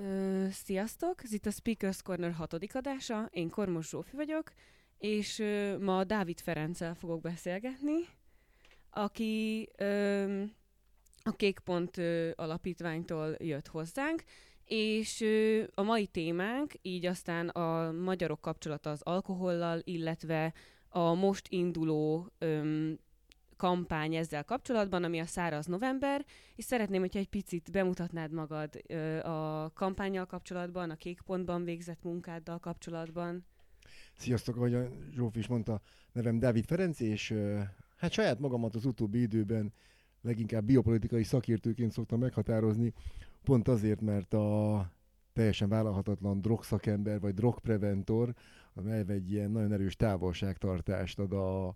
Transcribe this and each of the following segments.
Ö, sziasztok! Ez itt a Speakers Corner hatodik adása. Én Kormos Zsófi vagyok, és ö, ma Dávid Ferenccel fogok beszélgetni, aki ö, a Kékpont ö, alapítványtól jött hozzánk, és ö, a mai témánk így aztán a magyarok kapcsolata az alkohollal, illetve a most induló ö, kampány ezzel kapcsolatban, ami a Száraz November, és szeretném, hogyha egy picit bemutatnád magad ö, a kampányjal kapcsolatban, a Kékpontban végzett munkáddal kapcsolatban. Sziasztok, ahogy a Zsófi is mondta, nevem Dávid Ferenc, és ö, hát saját magamat az utóbbi időben leginkább biopolitikai szakértőként szoktam meghatározni, pont azért, mert a teljesen vállalhatatlan drogszakember vagy drogpreventor, amely egy ilyen nagyon erős távolságtartást ad a,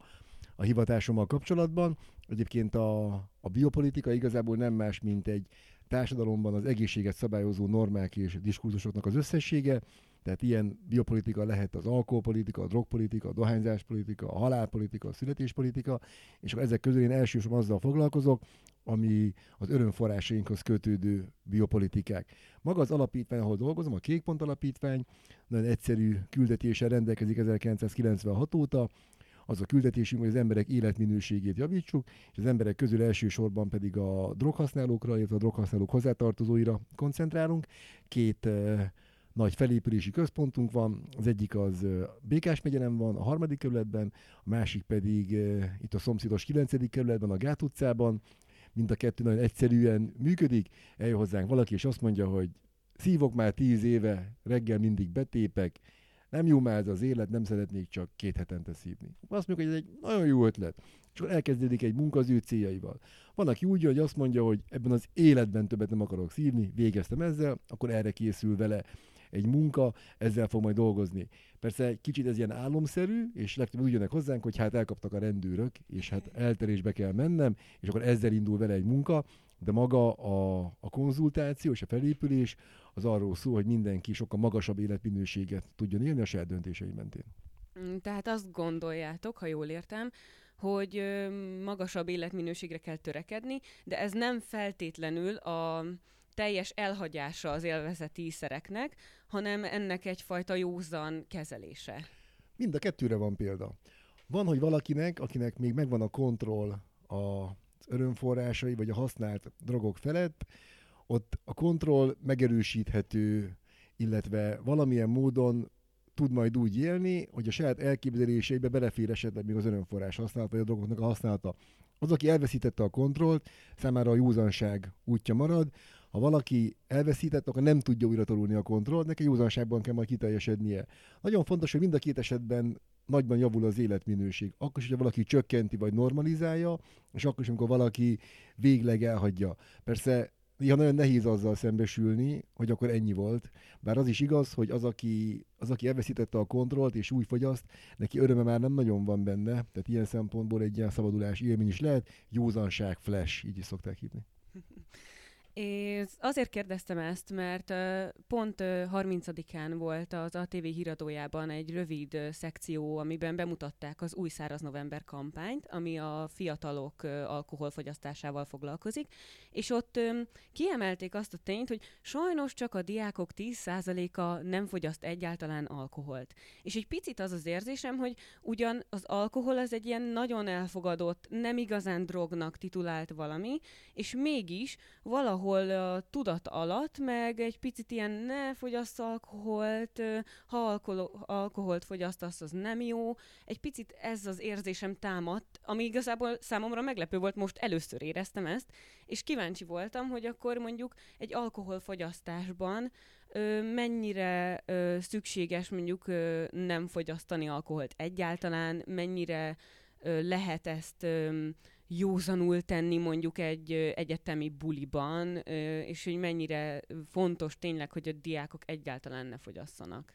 a hivatásommal kapcsolatban. Egyébként a, a biopolitika igazából nem más, mint egy társadalomban az egészséget szabályozó normák és diskurzusoknak az összessége, tehát ilyen biopolitika lehet az alkoholpolitika, a drogpolitika, a dohányzáspolitika, a halálpolitika, a születéspolitika, és akkor ezek közül én elsősorban azzal foglalkozok, ami az örömforrásainkhoz kötődő biopolitikák. Maga az alapítvány, ahol dolgozom, a Kékpont Alapítvány, nagyon egyszerű küldetéssel rendelkezik 1996 óta, az a küldetésünk, hogy az emberek életminőségét javítsuk, és az emberek közül elsősorban pedig a droghasználókra, illetve a droghasználók hozzátartozóira koncentrálunk. Két eh, nagy felépülési központunk van, az egyik az eh, Békás megyelen van, a harmadik kerületben, a másik pedig eh, itt a szomszédos 9. kerületben, a Gát utcában, mind a kettő nagyon egyszerűen működik, eljön hozzánk valaki, és azt mondja, hogy szívok már tíz éve, reggel mindig betépek, nem jó már ez az élet, nem szeretnék csak két hetente szívni. Azt mondjuk, hogy ez egy nagyon jó ötlet. És akkor elkezdődik egy munka az ő céljaival. Van, aki úgy, hogy azt mondja, hogy ebben az életben többet nem akarok szívni, végeztem ezzel, akkor erre készül vele egy munka, ezzel fog majd dolgozni. Persze kicsit ez ilyen álomszerű, és legtöbb úgy jönnek hozzánk, hogy hát elkaptak a rendőrök, és hát elterésbe kell mennem, és akkor ezzel indul vele egy munka, de maga a, a konzultáció és a felépülés az arról szól, hogy mindenki sokkal magasabb életminőséget tudjon élni a saját döntései mentén. Mm, Tehát azt gondoljátok, ha jól értem, hogy magasabb életminőségre kell törekedni, de ez nem feltétlenül a teljes elhagyása az élvezeti íszereknek, hanem ennek egyfajta józan kezelése. Mind a kettőre van példa. Van, hogy valakinek, akinek még megvan a kontroll a örömforrásai, vagy a használt drogok felett, ott a kontroll megerősíthető, illetve valamilyen módon tud majd úgy élni, hogy a saját elképzeléseibe belefér esetleg még az örömforrás használata, vagy a drogoknak a használata. Az, aki elveszítette a kontrollt, számára a józanság útja marad. Ha valaki elveszített, akkor nem tudja újra torulni a kontrollt, neki józanságban kell majd kiteljesednie. Nagyon fontos, hogy mind a két esetben nagyban javul az életminőség. Akkor is, hogyha valaki csökkenti vagy normalizálja, és akkor is, amikor valaki végleg elhagyja. Persze néha nagyon nehéz azzal szembesülni, hogy akkor ennyi volt. Bár az is igaz, hogy az, aki, az, aki elveszítette a kontrollt és új fogyaszt, neki öröme már nem nagyon van benne. Tehát ilyen szempontból egy ilyen szabadulás élmény is lehet. Józanság flash, így is szokták hívni. És azért kérdeztem ezt, mert pont ö, 30-án volt az ATV híradójában egy rövid szekció, amiben bemutatták az új száraz november kampányt, ami a fiatalok alkoholfogyasztásával foglalkozik, és ott kiemelték azt a tényt, hogy sajnos csak a diákok 10%-a nem fogyaszt egyáltalán alkoholt. És egy picit az az érzésem, hogy ugyan az alkohol az egy ilyen nagyon elfogadott, nem igazán drognak titulált valami, és mégis valahol a tudat alatt, meg egy picit ilyen ne fogyassz alkoholt, ha alkohol, alkoholt fogyasztasz, az nem jó. Egy picit ez az érzésem támadt, ami igazából számomra meglepő volt, most először éreztem ezt, és kíváncsi voltam, hogy akkor mondjuk egy alkoholfogyasztásban mennyire szükséges mondjuk nem fogyasztani alkoholt egyáltalán, mennyire lehet ezt józanul tenni mondjuk egy egyetemi buliban, és hogy mennyire fontos tényleg, hogy a diákok egyáltalán ne fogyasszanak.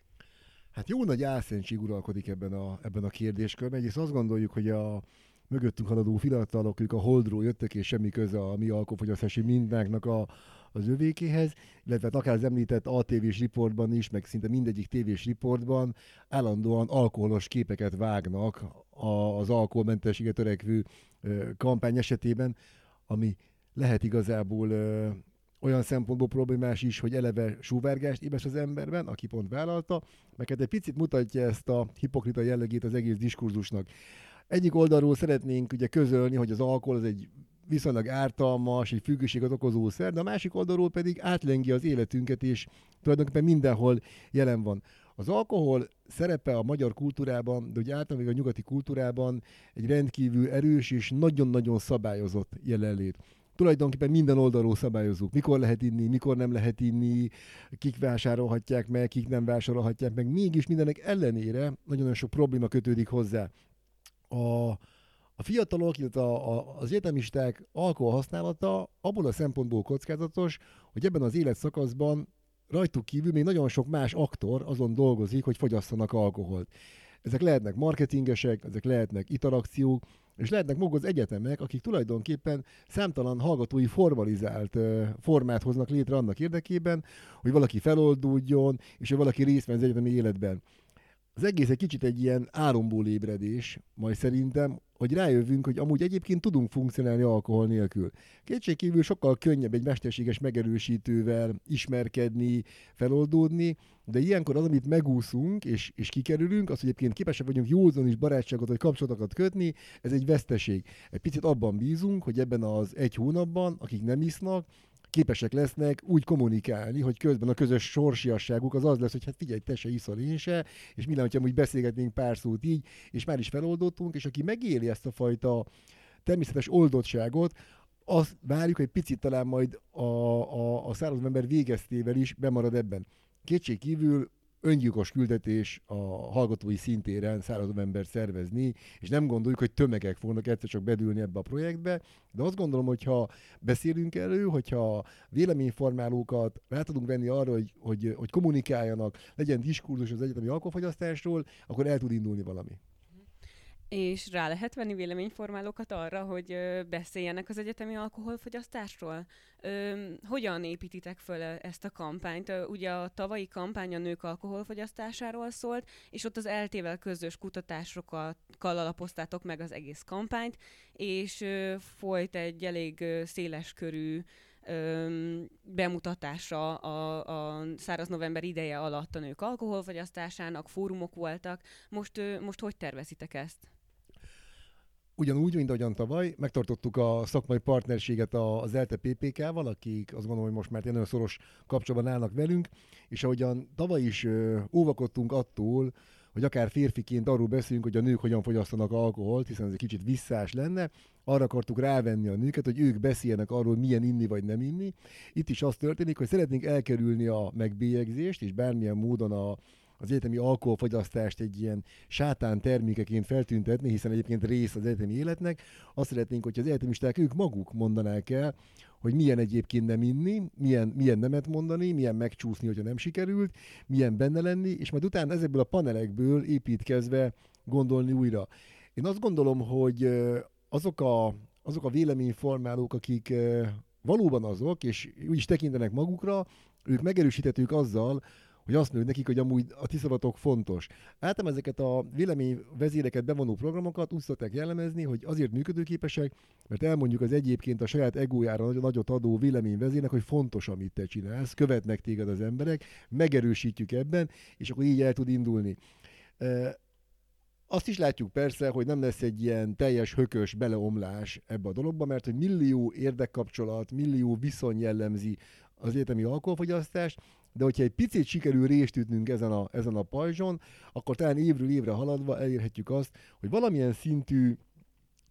Hát jó nagy álszentség uralkodik ebben a, ebben a kérdéskörben. Egyrészt azt gondoljuk, hogy a mögöttünk haladó fiatalok, ők a holdról jöttek, és semmi köze a mi alkoholfogyasztási mintánknak a, az övékéhez, illetve hát akár az említett ATV-s riportban is, meg szinte mindegyik tévés riportban állandóan alkoholos képeket vágnak az alkoholmentességet törekvő kampány esetében, ami lehet igazából ö, olyan szempontból problémás is, hogy eleve súvárgást ébes az emberben, aki pont vállalta, meg hát egy picit mutatja ezt a hipokrita jellegét az egész diskurzusnak. Egyik oldalról szeretnénk ugye közölni, hogy az alkohol az egy viszonylag ártalmas, egy függőséget okozó szer, de a másik oldalról pedig átlengi az életünket, és tulajdonképpen mindenhol jelen van. Az alkohol szerepe a magyar kultúrában, de ugye általában a nyugati kultúrában egy rendkívül erős és nagyon-nagyon szabályozott jelenlét tulajdonképpen minden oldalról szabályozunk. Mikor lehet inni, mikor nem lehet inni, kik vásárolhatják meg, kik nem vásárolhatják meg. Mégis mindenek ellenére nagyon-nagyon sok probléma kötődik hozzá. A, a fiatalok, illetve a, a, az egyetemisták alkohol használata abból a szempontból kockázatos, hogy ebben az életszakaszban rajtuk kívül még nagyon sok más aktor azon dolgozik, hogy fogyasszanak alkoholt. Ezek lehetnek marketingesek, ezek lehetnek interakciók, és lehetnek maguk az egyetemek, akik tulajdonképpen számtalan hallgatói formalizált formát hoznak létre annak érdekében, hogy valaki feloldódjon, és hogy valaki részt vesz az egyetemi életben az egész egy kicsit egy ilyen álomból ébredés, majd szerintem, hogy rájövünk, hogy amúgy egyébként tudunk funkcionálni alkohol nélkül. Kétségkívül sokkal könnyebb egy mesterséges megerősítővel ismerkedni, feloldódni, de ilyenkor az, amit megúszunk és, és kikerülünk, az, hogy egyébként képesek vagyunk józan is barátságot vagy kapcsolatokat kötni, ez egy veszteség. Egy picit abban bízunk, hogy ebben az egy hónapban, akik nem isznak, képesek lesznek úgy kommunikálni, hogy közben a közös sorsiasságuk az az lesz, hogy hát figyelj, te se iszol, én se, és mi hogyha úgy beszélgetnénk pár szót így, és már is feloldottunk, és aki megéli ezt a fajta természetes oldottságot, azt várjuk, hogy picit talán majd a, a, a száraz ember végeztével is bemarad ebben. Kétség kívül öngyilkos küldetés a hallgatói szintéren száraz ember szervezni, és nem gondoljuk, hogy tömegek fognak egyszer csak bedülni ebbe a projektbe, de azt gondolom, hogy ha beszélünk elő, hogyha véleményformálókat rá tudunk venni arra, hogy, hogy, hogy kommunikáljanak, legyen diskurzus az egyetemi alkoholfogyasztásról, akkor el tud indulni valami. És rá lehet venni véleményformálókat arra, hogy beszéljenek az egyetemi alkoholfogyasztásról? Hogyan építitek föl ezt a kampányt? Ugye a tavalyi kampány a nők alkoholfogyasztásáról szólt, és ott az eltével közös kutatásokkal alapoztátok meg az egész kampányt, és folyt egy elég széles körű bemutatása a, a száraz november ideje alatt a nők alkoholfogyasztásának, fórumok voltak. Most, most hogy tervezitek ezt? Ugyanúgy, mint ahogyan tavaly, megtartottuk a szakmai partnerséget az ELTE PPK-val, akik azt gondolom, hogy most már nagyon szoros kapcsolatban állnak velünk, és ahogyan tavaly is óvakodtunk attól, hogy akár férfiként arról beszélünk, hogy a nők hogyan fogyasztanak alkoholt, hiszen ez egy kicsit visszás lenne, arra akartuk rávenni a nőket, hogy ők beszéljenek arról, milyen inni vagy nem inni. Itt is az történik, hogy szeretnénk elkerülni a megbélyegzést, és bármilyen módon a, az egyetemi alkoholfogyasztást egy ilyen sátán termékeként feltüntetni, hiszen egyébként rész az egyetemi életnek. Azt szeretnénk, hogy az egyetemisták ők maguk mondanák el, hogy milyen egyébként nem inni, milyen, milyen nemet mondani, milyen megcsúszni, hogyha nem sikerült, milyen benne lenni, és majd utána ezekből a panelekből építkezve gondolni újra. Én azt gondolom, hogy azok a, azok a véleményformálók, akik valóban azok, és úgy is tekintenek magukra, ők megerősíthetők azzal, hogy azt mondjuk nekik, hogy amúgy a tiszavatok fontos. Általában ezeket a vélemény vezéreket bevonó programokat úgy szokták jellemezni, hogy azért működőképesek, mert elmondjuk az egyébként a saját egójára nagyot adó véleményvezérnek, hogy fontos, amit te csinálsz, követnek téged az emberek, megerősítjük ebben, és akkor így el tud indulni. Azt is látjuk persze, hogy nem lesz egy ilyen teljes hökös beleomlás ebbe a dologba, mert hogy millió érdekkapcsolat, millió viszony jellemzi az egyetemi alkoholfogyasztást, de hogyha egy picit sikerül részt ütnünk ezen a, ezen a pajzson, akkor talán évről évre haladva elérhetjük azt, hogy valamilyen szintű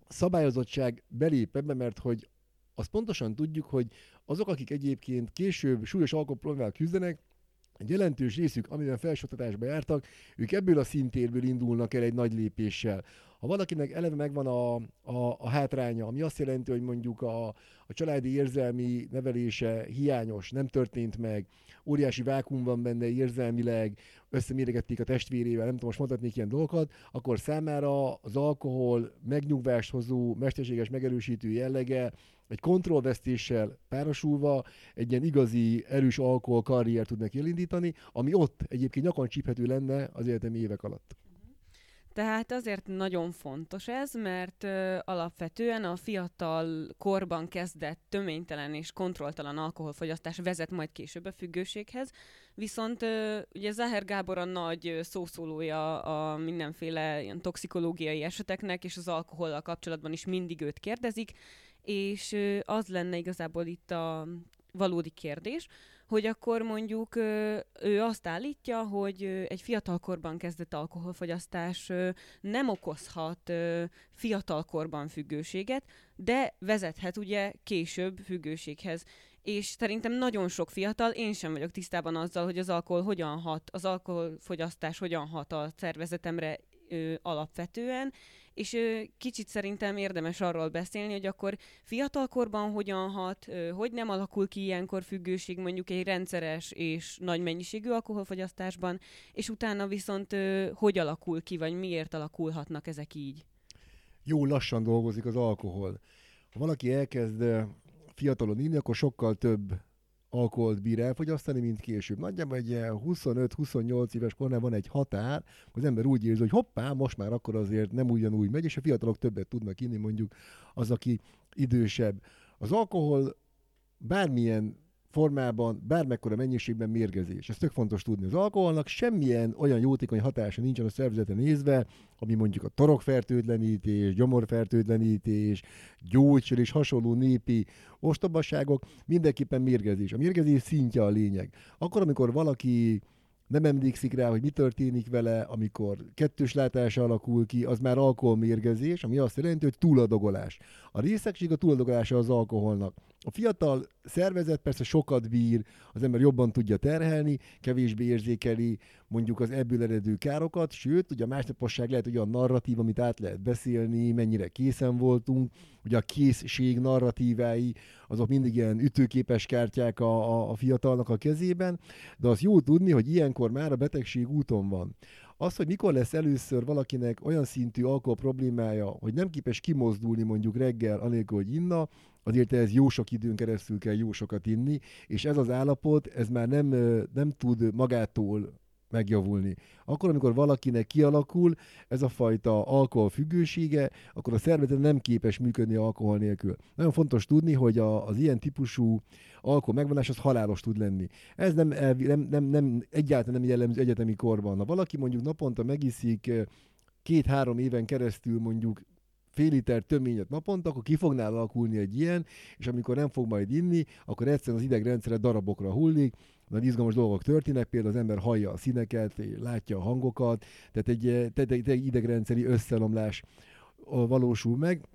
szabályozottság belép ebbe, mert hogy azt pontosan tudjuk, hogy azok, akik egyébként később súlyos alkoholproblémával küzdenek, egy jelentős részük, amivel felsőoktatásba jártak, ők ebből a szintérből indulnak el egy nagy lépéssel. Ha valakinek eleve megvan a, a, a hátránya, ami azt jelenti, hogy mondjuk a, a családi érzelmi nevelése hiányos, nem történt meg, óriási vákum van benne érzelmileg, összeméregették a testvérével, nem tudom, most mondhatnék ilyen dolgokat, akkor számára az alkohol megnyugvást hozó, mesterséges megerősítő jellege egy kontrollvesztéssel párosulva egy ilyen igazi, erős alkohol karrier tud neki elindítani, ami ott egyébként nyakon csíphető lenne az életemi évek alatt Tehát azért nagyon fontos ez, mert ö, alapvetően a fiatal korban kezdett töménytelen és kontrolltalan alkoholfogyasztás vezet majd később a függőséghez, viszont ö, ugye Zaher Gábor a nagy szószólója a mindenféle ilyen toxikológiai eseteknek, és az alkohollal kapcsolatban is mindig őt kérdezik, és ö, az lenne igazából itt a valódi kérdés, hogy akkor mondjuk ő azt állítja, hogy egy fiatalkorban kezdett alkoholfogyasztás nem okozhat fiatalkorban függőséget, de vezethet ugye később függőséghez. És szerintem nagyon sok fiatal, én sem vagyok tisztában azzal, hogy az alkohol hogyan hat, az alkoholfogyasztás hogyan hat a szervezetemre ö, alapvetően, és ö, kicsit szerintem érdemes arról beszélni, hogy akkor fiatalkorban hogyan hat, ö, hogy nem alakul ki ilyenkor függőség mondjuk egy rendszeres és nagy mennyiségű alkoholfogyasztásban, és utána viszont ö, hogy alakul ki, vagy miért alakulhatnak ezek így? Jó lassan dolgozik az alkohol. Ha valaki elkezd fiatalon inni, akkor sokkal több alkoholt bír elfogyasztani, mint később. Nagyjából egy 25-28 éves kornál van egy határ, az ember úgy érzi, hogy hoppá, most már akkor azért nem ugyanúgy megy, és a fiatalok többet tudnak inni, mondjuk az, aki idősebb. Az alkohol bármilyen formában, bármekkora mennyiségben mérgezés. Ez tök fontos tudni. Az alkoholnak semmilyen olyan jótékony hatása nincsen a szervezete nézve, ami mondjuk a torokfertőtlenítés, gyomorfertőtlenítés, gyógyszer és hasonló népi ostobaságok, mindenképpen mérgezés. A mérgezés szintje a lényeg. Akkor, amikor valaki nem emlékszik rá, hogy mi történik vele, amikor kettős látása alakul ki, az már alkoholmérgezés, ami azt jelenti, hogy túladogolás. A részegség a túladogolása az alkoholnak. A fiatal szervezet persze sokat bír, az ember jobban tudja terhelni, kevésbé érzékeli mondjuk az ebből eredő károkat, sőt, ugye a másnaposság lehet, hogy a narratív, amit át lehet beszélni, mennyire készen voltunk, ugye a készség narratívái, azok mindig ilyen ütőképes kártyák a, a, a fiatalnak a kezében, de az jó tudni, hogy ilyenkor már a betegség úton van. Az, hogy mikor lesz először valakinek olyan szintű alkohol problémája, hogy nem képes kimozdulni mondjuk reggel, anélkül, hogy inna, azért ez jó sok időn keresztül kell jó sokat inni, és ez az állapot, ez már nem, nem tud magától megjavulni. Akkor, amikor valakinek kialakul ez a fajta alkohol függősége, akkor a szervezet nem képes működni alkohol nélkül. Nagyon fontos tudni, hogy a, az ilyen típusú alkohol megvonás az halálos tud lenni. Ez nem, nem, nem, nem egyáltalán nem jellemző egyetemi korban. Ha valaki mondjuk naponta megiszik két-három éven keresztül mondjuk fél liter töményet naponta, akkor ki fog alakulni egy ilyen, és amikor nem fog majd inni, akkor egyszerűen az idegrendszere darabokra hullik, nagy izgalmas dolgok történnek, például az ember hallja a színeket, látja a hangokat, tehát egy, tehát egy idegrendszeri összelomlás valósul meg,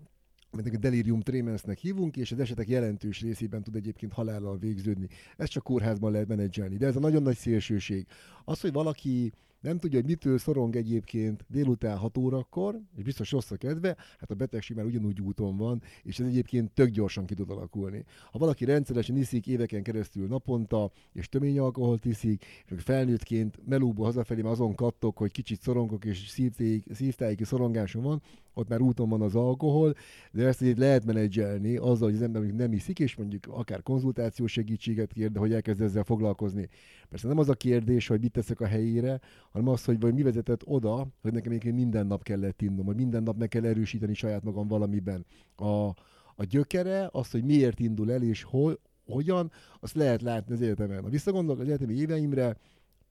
amit a delirium tremensnek hívunk, és az esetek jelentős részében tud egyébként halállal végződni. Ezt csak kórházban lehet menedzselni. De ez a nagyon nagy szélsőség. Az, hogy valaki nem tudja, hogy mitől szorong egyébként délután 6 órakor, és biztos rossz a kedve, hát a betegség már ugyanúgy úton van, és ez egyébként tök gyorsan ki tud alakulni. Ha valaki rendszeresen iszik éveken keresztül naponta, és tömény alkoholt iszik, és felnőttként melóból hazafelé már azon kattok, hogy kicsit szorongok, és szívtájéki szorongásom van, ott már úton van az alkohol, de ezt így lehet menedzselni azzal, hogy az ember nem iszik, és mondjuk akár konzultációs segítséget kér, de hogy elkezd ezzel foglalkozni. Persze nem az a kérdés, hogy mit teszek a helyére, hanem az, hogy vagy mi vezetett oda, hogy nekem még minden nap kellett innom, vagy minden nap meg kell erősíteni saját magam valamiben. A, a gyökere, az, hogy miért indul el, és hol, hogyan, azt lehet látni az egyetemen. Ha visszagondolok az egyetemi éveimre,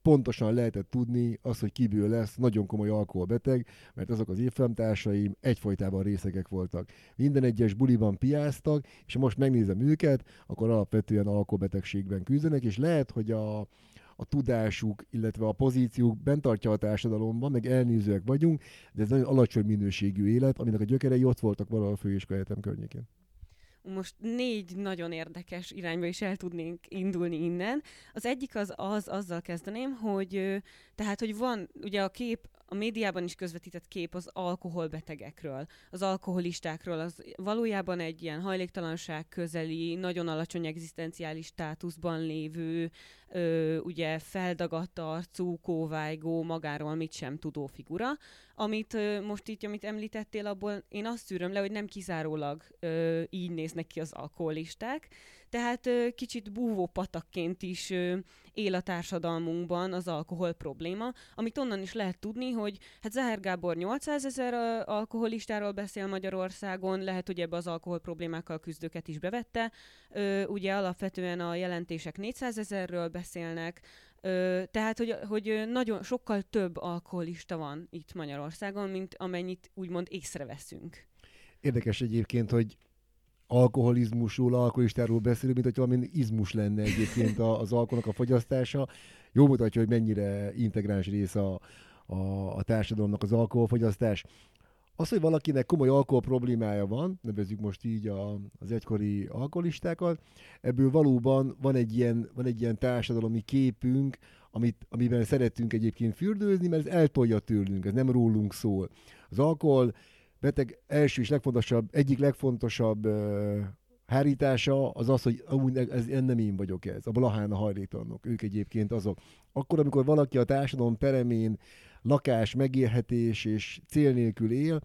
pontosan lehetett tudni az, hogy kiből lesz nagyon komoly alkoholbeteg, mert azok az évfolyamtársaim egyfolytában részegek voltak. Minden egyes buliban piáztak, és ha most megnézem őket, akkor alapvetően alkoholbetegségben küzdenek, és lehet, hogy a, a tudásuk, illetve a pozíciók bent tartja a társadalomban, meg elnézőek vagyunk, de ez nagyon alacsony minőségű élet, aminek a gyökerei ott voltak valahol a főiskola környékén most négy nagyon érdekes irányba is el tudnénk indulni innen. Az egyik az, az azzal kezdeném, hogy tehát, hogy van ugye a kép, a médiában is közvetített kép az alkoholbetegekről, az alkoholistákról, az valójában egy ilyen hajléktalanság közeli, nagyon alacsony egzisztenciális státuszban lévő, ö, ugye feldagadt arcú, kóvájgó, magáról mit sem tudó figura, amit ö, most itt, amit említettél, abból én azt szűröm le, hogy nem kizárólag ö, így néznek ki az alkoholisták, tehát kicsit búvó patakként is él a társadalmunkban az alkohol probléma, amit onnan is lehet tudni, hogy hát Zahár Gábor 800 ezer alkoholistáról beszél Magyarországon, lehet, hogy ebbe az alkohol problémákkal küzdőket is bevette, ugye alapvetően a jelentések 400 ezerről beszélnek, tehát, hogy, hogy nagyon sokkal több alkoholista van itt Magyarországon, mint amennyit úgymond észreveszünk. Érdekes egyébként, hogy alkoholizmusról, alkoholistáról beszélünk, mint hogy valami izmus lenne egyébként az alkoholnak a fogyasztása. Jó mutatja, hogy mennyire integráns rész a, a, a társadalomnak az alkoholfogyasztás. Az, hogy valakinek komoly alkohol problémája van, nevezzük most így a, az egykori alkoholistákat, ebből valóban van egy ilyen, van egy ilyen társadalmi képünk, amit, amiben szeretünk egyébként fürdőzni, mert ez eltolja tőlünk, ez nem rólunk szól. Az alkohol beteg első és legfontosabb, egyik legfontosabb uh, hárítása az az, hogy amúgy ez, ez nem én vagyok ez, a Blahán a hajléktalanok, ők egyébként azok. Akkor, amikor valaki a társadalom peremén lakás, megélhetés és cél nélkül él,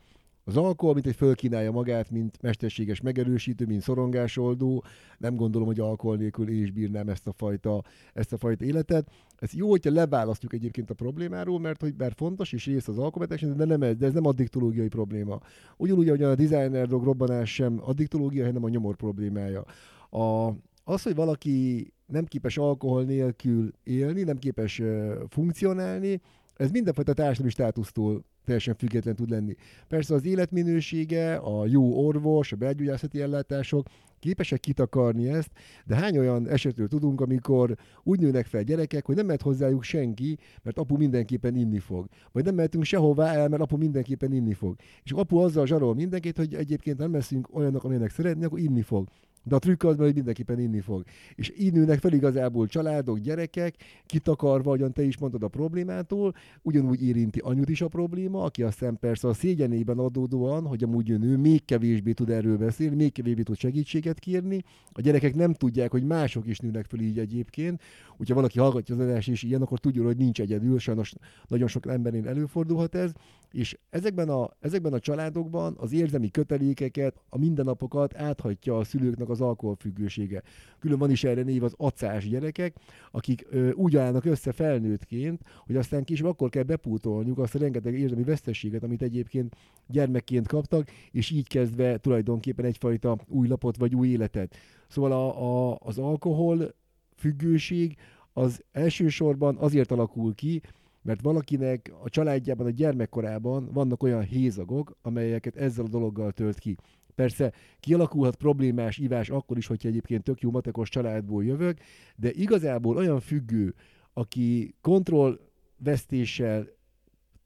az alkohol, mint egy fölkínálja magát, mint mesterséges megerősítő, mint szorongásoldó. Nem gondolom, hogy alkohol nélkül én is bírnám ezt a fajta, ezt a fajta életet. Ez jó, hogyha leválasztjuk egyébként a problémáról, mert hogy bár fontos és rész az alkoholbetegség, de nem ez, de ez nem addiktológiai probléma. Ugyanúgy, hogy a designer drog robbanás sem addiktológia, hanem a nyomor problémája. A, az, hogy valaki nem képes alkohol nélkül élni, nem képes uh, funkcionálni, ez mindenfajta társadalmi státusztól teljesen független tud lenni. Persze az életminősége, a jó orvos, a belgyógyászati ellátások képesek kitakarni ezt, de hány olyan esetről tudunk, amikor úgy nőnek fel gyerekek, hogy nem mehet hozzájuk senki, mert apu mindenképpen inni fog. Vagy nem mehetünk sehová el, mert apu mindenképpen inni fog. És apu azzal zsarol mindenkit, hogy egyébként nem leszünk olyanok, amilyenek szeretni, akkor inni fog. De a trükk az, hogy mindenképpen inni fog. És így nőnek fel igazából családok, gyerekek, kitakarva, ahogyan te is mondtad a problémától, ugyanúgy érinti anyut is a probléma, aki aztán persze a szégyenében adódóan, hogy amúgy nő még kevésbé tud erről beszélni, még kevésbé tud segítséget kérni. A gyerekek nem tudják, hogy mások is nőnek fel így egyébként. Hogyha valaki hallgatja az adás és ilyen, akkor tudja, hogy nincs egyedül, sajnos nagyon sok embernél előfordulhat ez. És ezekben a, ezekben a családokban az érzelmi kötelékeket, a mindennapokat áthagyja a szülőknek az alkoholfüggősége. Külön van is erre név az acás gyerekek, akik ö, úgy állnak össze felnőttként, hogy aztán később akkor kell bepútolniuk azt a rengeteg érzelmi veszteséget, amit egyébként gyermekként kaptak, és így kezdve tulajdonképpen egyfajta új lapot vagy új életet. Szóval a, a, az alkohol függőség az elsősorban azért alakul ki, mert valakinek a családjában, a gyermekkorában vannak olyan hézagok, amelyeket ezzel a dologgal tölt ki. Persze kialakulhat problémás ivás akkor is, hogyha egyébként tök jó matekos családból jövök, de igazából olyan függő, aki kontrollvesztéssel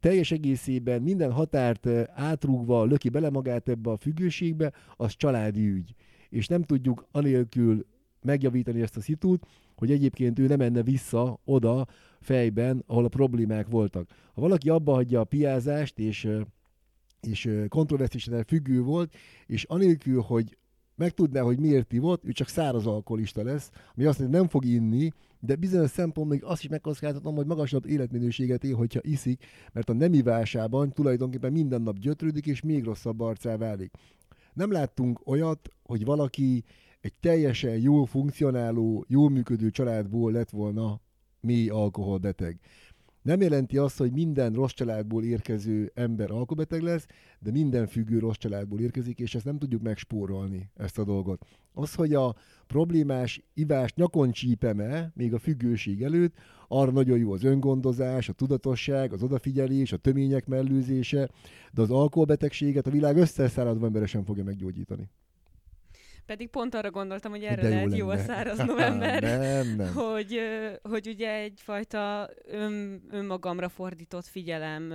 teljes egészében minden határt eh, átrúgva löki bele magát ebbe a függőségbe, az családi ügy. És nem tudjuk anélkül megjavítani ezt a szitút, hogy egyébként ő nem menne vissza oda fejben, ahol a problémák voltak. Ha valaki abba hagyja a piázást, és, és kontroverszésen függő volt, és anélkül, hogy megtudná, hogy miért ivott, ő csak száraz alkoholista lesz, ami azt mondja, nem fog inni, de bizonyos szempont még azt is megkockáztatom, hogy magasabb életminőséget él, hogyha iszik, mert a nem ivásában tulajdonképpen minden nap gyötrődik, és még rosszabb arcá válik. Nem láttunk olyat, hogy valaki egy teljesen jól funkcionáló, jól működő családból lett volna mély alkoholbeteg. Nem jelenti azt, hogy minden rossz családból érkező ember alkoholbeteg lesz, de minden függő rossz családból érkezik, és ezt nem tudjuk megspórolni, ezt a dolgot. Az, hogy a problémás ivás nyakon csípeme, még a függőség előtt, arra nagyon jó az öngondozás, a tudatosság, az odafigyelés, a tömények mellőzése, de az alkoholbetegséget a világ összeszáradva embere sem fogja meggyógyítani. Pedig pont arra gondoltam, hogy erre lehet lenne. jó a száraz november, nem, nem. Hogy, hogy ugye egyfajta ön, önmagamra fordított figyelem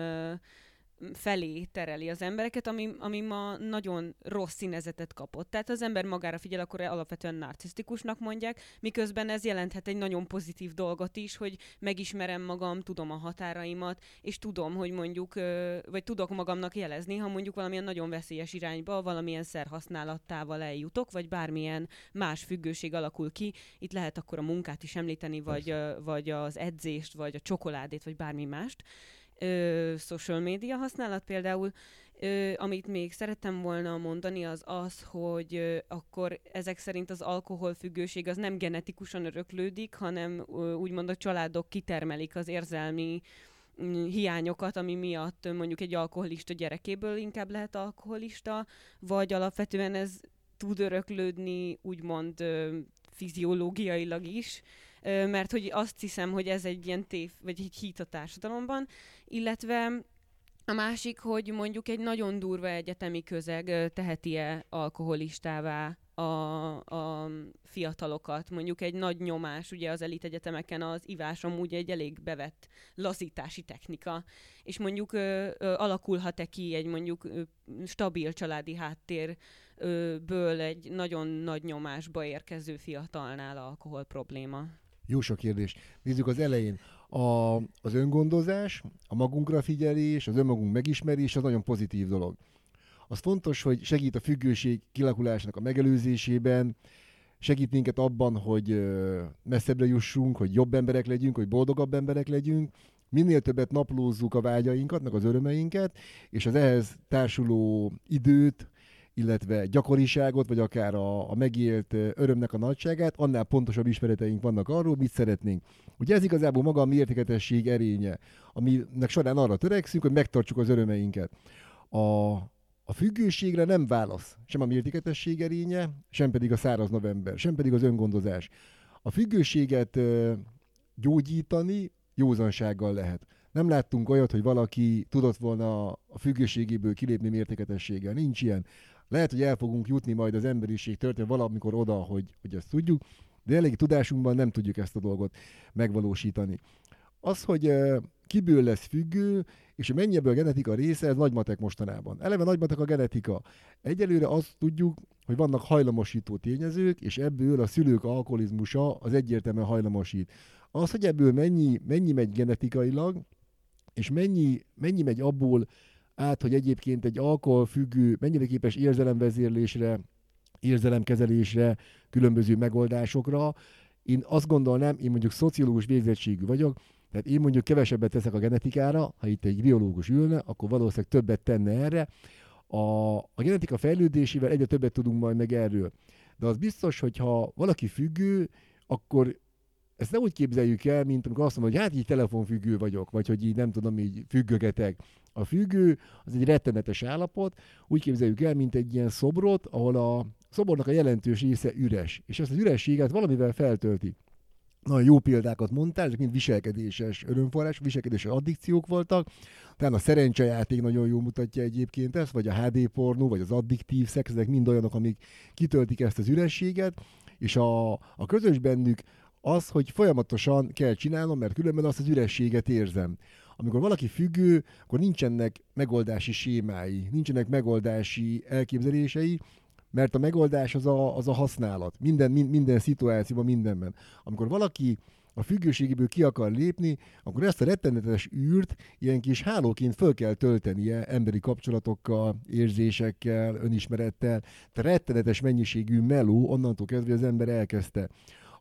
felé tereli az embereket, ami, ami ma nagyon rossz színezetet kapott. Tehát az ember magára figyel, akkor alapvetően narcisztikusnak mondják, miközben ez jelenthet egy nagyon pozitív dolgot is, hogy megismerem magam, tudom a határaimat, és tudom, hogy mondjuk, vagy tudok magamnak jelezni, ha mondjuk valamilyen nagyon veszélyes irányba, valamilyen szerhasználattával eljutok, vagy bármilyen más függőség alakul ki. Itt lehet akkor a munkát is említeni, vagy, vagy az edzést, vagy a csokoládét, vagy bármi mást ö, social média használat például, Ö, amit még szerettem volna mondani, az az, hogy ö, akkor ezek szerint az alkoholfüggőség az nem genetikusan öröklődik, hanem ö, úgymond a családok kitermelik az érzelmi mm, hiányokat, ami miatt mondjuk egy alkoholista gyerekéből inkább lehet alkoholista, vagy alapvetően ez tud öröklődni úgymond ö, fiziológiailag is, mert hogy azt hiszem, hogy ez egy ilyen tév, vagy egy hit a társadalomban, illetve a másik, hogy mondjuk egy nagyon durva egyetemi közeg teheti-e alkoholistává a, a fiatalokat. Mondjuk egy nagy nyomás, ugye az elit egyetemeken az ivás amúgy egy elég bevett lazítási technika, és mondjuk ö, ö, alakulhat-e ki egy mondjuk ö, stabil családi háttérből egy nagyon nagy nyomásba érkező fiatalnál alkohol probléma? Jó sok kérdés. Nézzük az elején. A, az öngondozás, a magunkra figyelés, az önmagunk megismerés az nagyon pozitív dolog. Az fontos, hogy segít a függőség kilakulásának a megelőzésében, segít minket abban, hogy messzebbre jussunk, hogy jobb emberek legyünk, hogy boldogabb emberek legyünk, minél többet naplózzuk a vágyainkat, meg az örömeinket, és az ehhez társuló időt, illetve gyakoriságot, vagy akár a, a megélt örömnek a nagyságát, annál pontosabb ismereteink vannak arról, mit szeretnénk. Ugye ez igazából maga a mértéketesség erénye, aminek során arra törekszünk, hogy megtartsuk az örömeinket. A, a függőségre nem válasz sem a mértéketesség erénye, sem pedig a száraz november, sem pedig az öngondozás. A függőséget gyógyítani józansággal lehet. Nem láttunk olyat, hogy valaki tudott volna a függőségéből kilépni mértéketességgel. Nincs ilyen. Lehet, hogy el fogunk jutni majd az emberiség történet valamikor oda, hogy, hogy ezt tudjuk, de elég tudásunkban nem tudjuk ezt a dolgot megvalósítani. Az, hogy kiből lesz függő, és mennyi ebből a genetika része, ez nagymatek mostanában. Eleve nagymatek a genetika. Egyelőre azt tudjuk, hogy vannak hajlamosító tényezők, és ebből a szülők alkoholizmusa az egyértelműen hajlamosít. Az, hogy ebből mennyi, mennyi megy genetikailag, és mennyi, mennyi megy abból át, hogy egyébként egy alkoholfüggő mennyire képes érzelemvezérlésre, érzelemkezelésre, különböző megoldásokra. Én azt gondolnám, én mondjuk szociológus végzettségű vagyok, tehát én mondjuk kevesebbet teszek a genetikára, ha itt egy biológus ülne, akkor valószínűleg többet tenne erre. A, a genetika fejlődésével egyre többet tudunk majd meg erről. De az biztos, hogy ha valaki függő, akkor ezt nem úgy képzeljük el, mint amikor azt mondom, hogy hát így telefonfüggő vagyok, vagy hogy így nem tudom, így függögetek. A függő az egy rettenetes állapot, úgy képzeljük el, mint egy ilyen szobrot, ahol a szobornak a jelentős része üres, és ezt az ürességet valamivel feltölti. Nagyon jó példákat mondtál, ezek mind viselkedéses örömforrás, viselkedéses addikciók voltak. Tehát a szerencsejáték nagyon jól mutatja egyébként ezt, vagy a HD pornó, vagy az addiktív szex, ezek mind olyanok, amik kitöltik ezt az ürességet, és a, a közös bennük az, hogy folyamatosan kell csinálnom, mert különben azt az ürességet érzem. Amikor valaki függő, akkor nincsenek megoldási sémái, nincsenek megoldási elképzelései, mert a megoldás az a, az a használat. Minden, minden szituációban, mindenben. Amikor valaki a függőségéből ki akar lépni, akkor ezt a rettenetes űrt ilyen kis hálóként föl kell töltenie emberi kapcsolatokkal, érzésekkel, önismerettel. Tehát rettenetes mennyiségű meló onnantól kezdve, hogy az ember elkezdte.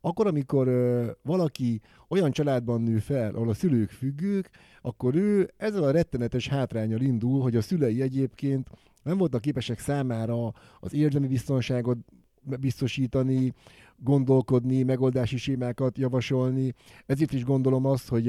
Akkor, amikor ö, valaki olyan családban nő fel, ahol a szülők függők, akkor ő ezzel a rettenetes hátrányal indul, hogy a szülei egyébként nem voltak képesek számára az érdemi biztonságot biztosítani, gondolkodni, megoldási sémákat javasolni. Ezért is gondolom azt, hogy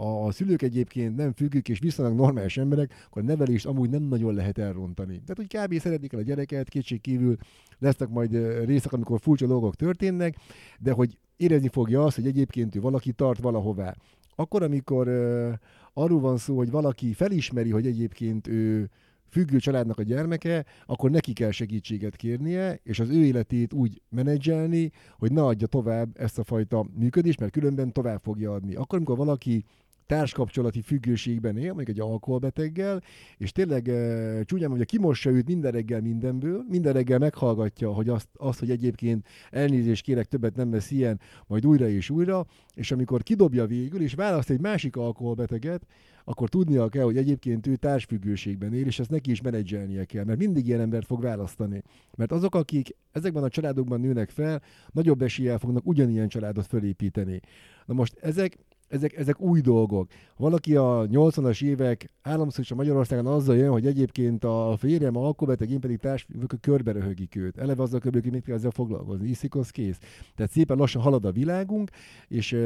a szülők egyébként nem függők és viszonylag normális emberek, akkor a nevelést amúgy nem nagyon lehet elrontani. Tehát, hogy kb. szeretnék el a gyereket, kétség kívül lesznek majd részek, amikor furcsa dolgok történnek, de hogy érezni fogja azt, hogy egyébként ő valaki tart valahová. Akkor, amikor uh, arról van szó, hogy valaki felismeri, hogy egyébként ő függő családnak a gyermeke, akkor neki kell segítséget kérnie, és az ő életét úgy menedzselni, hogy ne adja tovább ezt a fajta működést, mert különben tovább fogja adni. Akkor, amikor valaki társkapcsolati függőségben él, mondjuk egy alkoholbeteggel, és tényleg e, csúnyán mondja, kimossa őt minden reggel mindenből, minden reggel meghallgatja, hogy azt, azt, hogy egyébként elnézést kérek, többet nem lesz ilyen, majd újra és újra, és amikor kidobja végül, és választ egy másik alkoholbeteget, akkor tudnia kell, hogy egyébként ő társfüggőségben él, és ezt neki is menedzselnie kell, mert mindig ilyen embert fog választani. Mert azok, akik ezekben a családokban nőnek fel, nagyobb eséllyel fognak ugyanilyen családot fölépíteni. Na most ezek ezek, ezek új dolgok. Valaki a 80-as évek államszorítsa Magyarországon azzal jön, hogy egyébként a férjem alkoholbeteg, én pedig társ, körbe röhögik őt. Eleve azzal körbe, hogy mit kell ezzel foglalkozni. Iszik, az kész. Tehát szépen lassan halad a világunk, és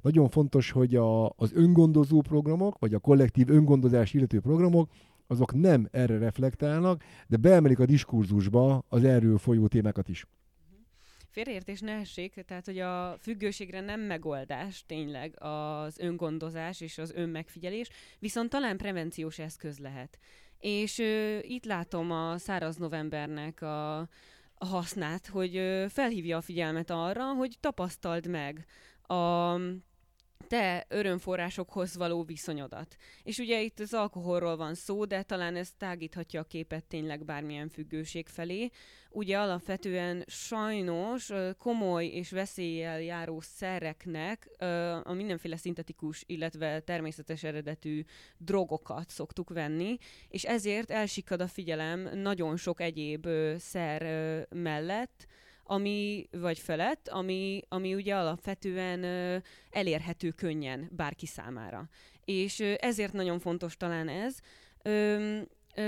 nagyon fontos, hogy a, az öngondozó programok, vagy a kollektív öngondozás illető programok, azok nem erre reflektálnak, de beemelik a diskurzusba az erről folyó témákat is félreértés ne essék, tehát hogy a függőségre nem megoldás tényleg az öngondozás és az önmegfigyelés, viszont talán prevenciós eszköz lehet. És ö, itt látom a száraz novembernek a, a hasznát, hogy ö, felhívja a figyelmet arra, hogy tapasztald meg a te örömforrásokhoz való viszonyodat. És ugye itt az alkoholról van szó, de talán ez tágíthatja a képet tényleg bármilyen függőség felé. Ugye alapvetően sajnos komoly és veszéllyel járó szereknek a mindenféle szintetikus, illetve természetes eredetű drogokat szoktuk venni, és ezért elsikad a figyelem nagyon sok egyéb szer mellett, ami, vagy felett, ami, ami ugye alapvetően elérhető könnyen bárki számára. És ezért nagyon fontos talán ez.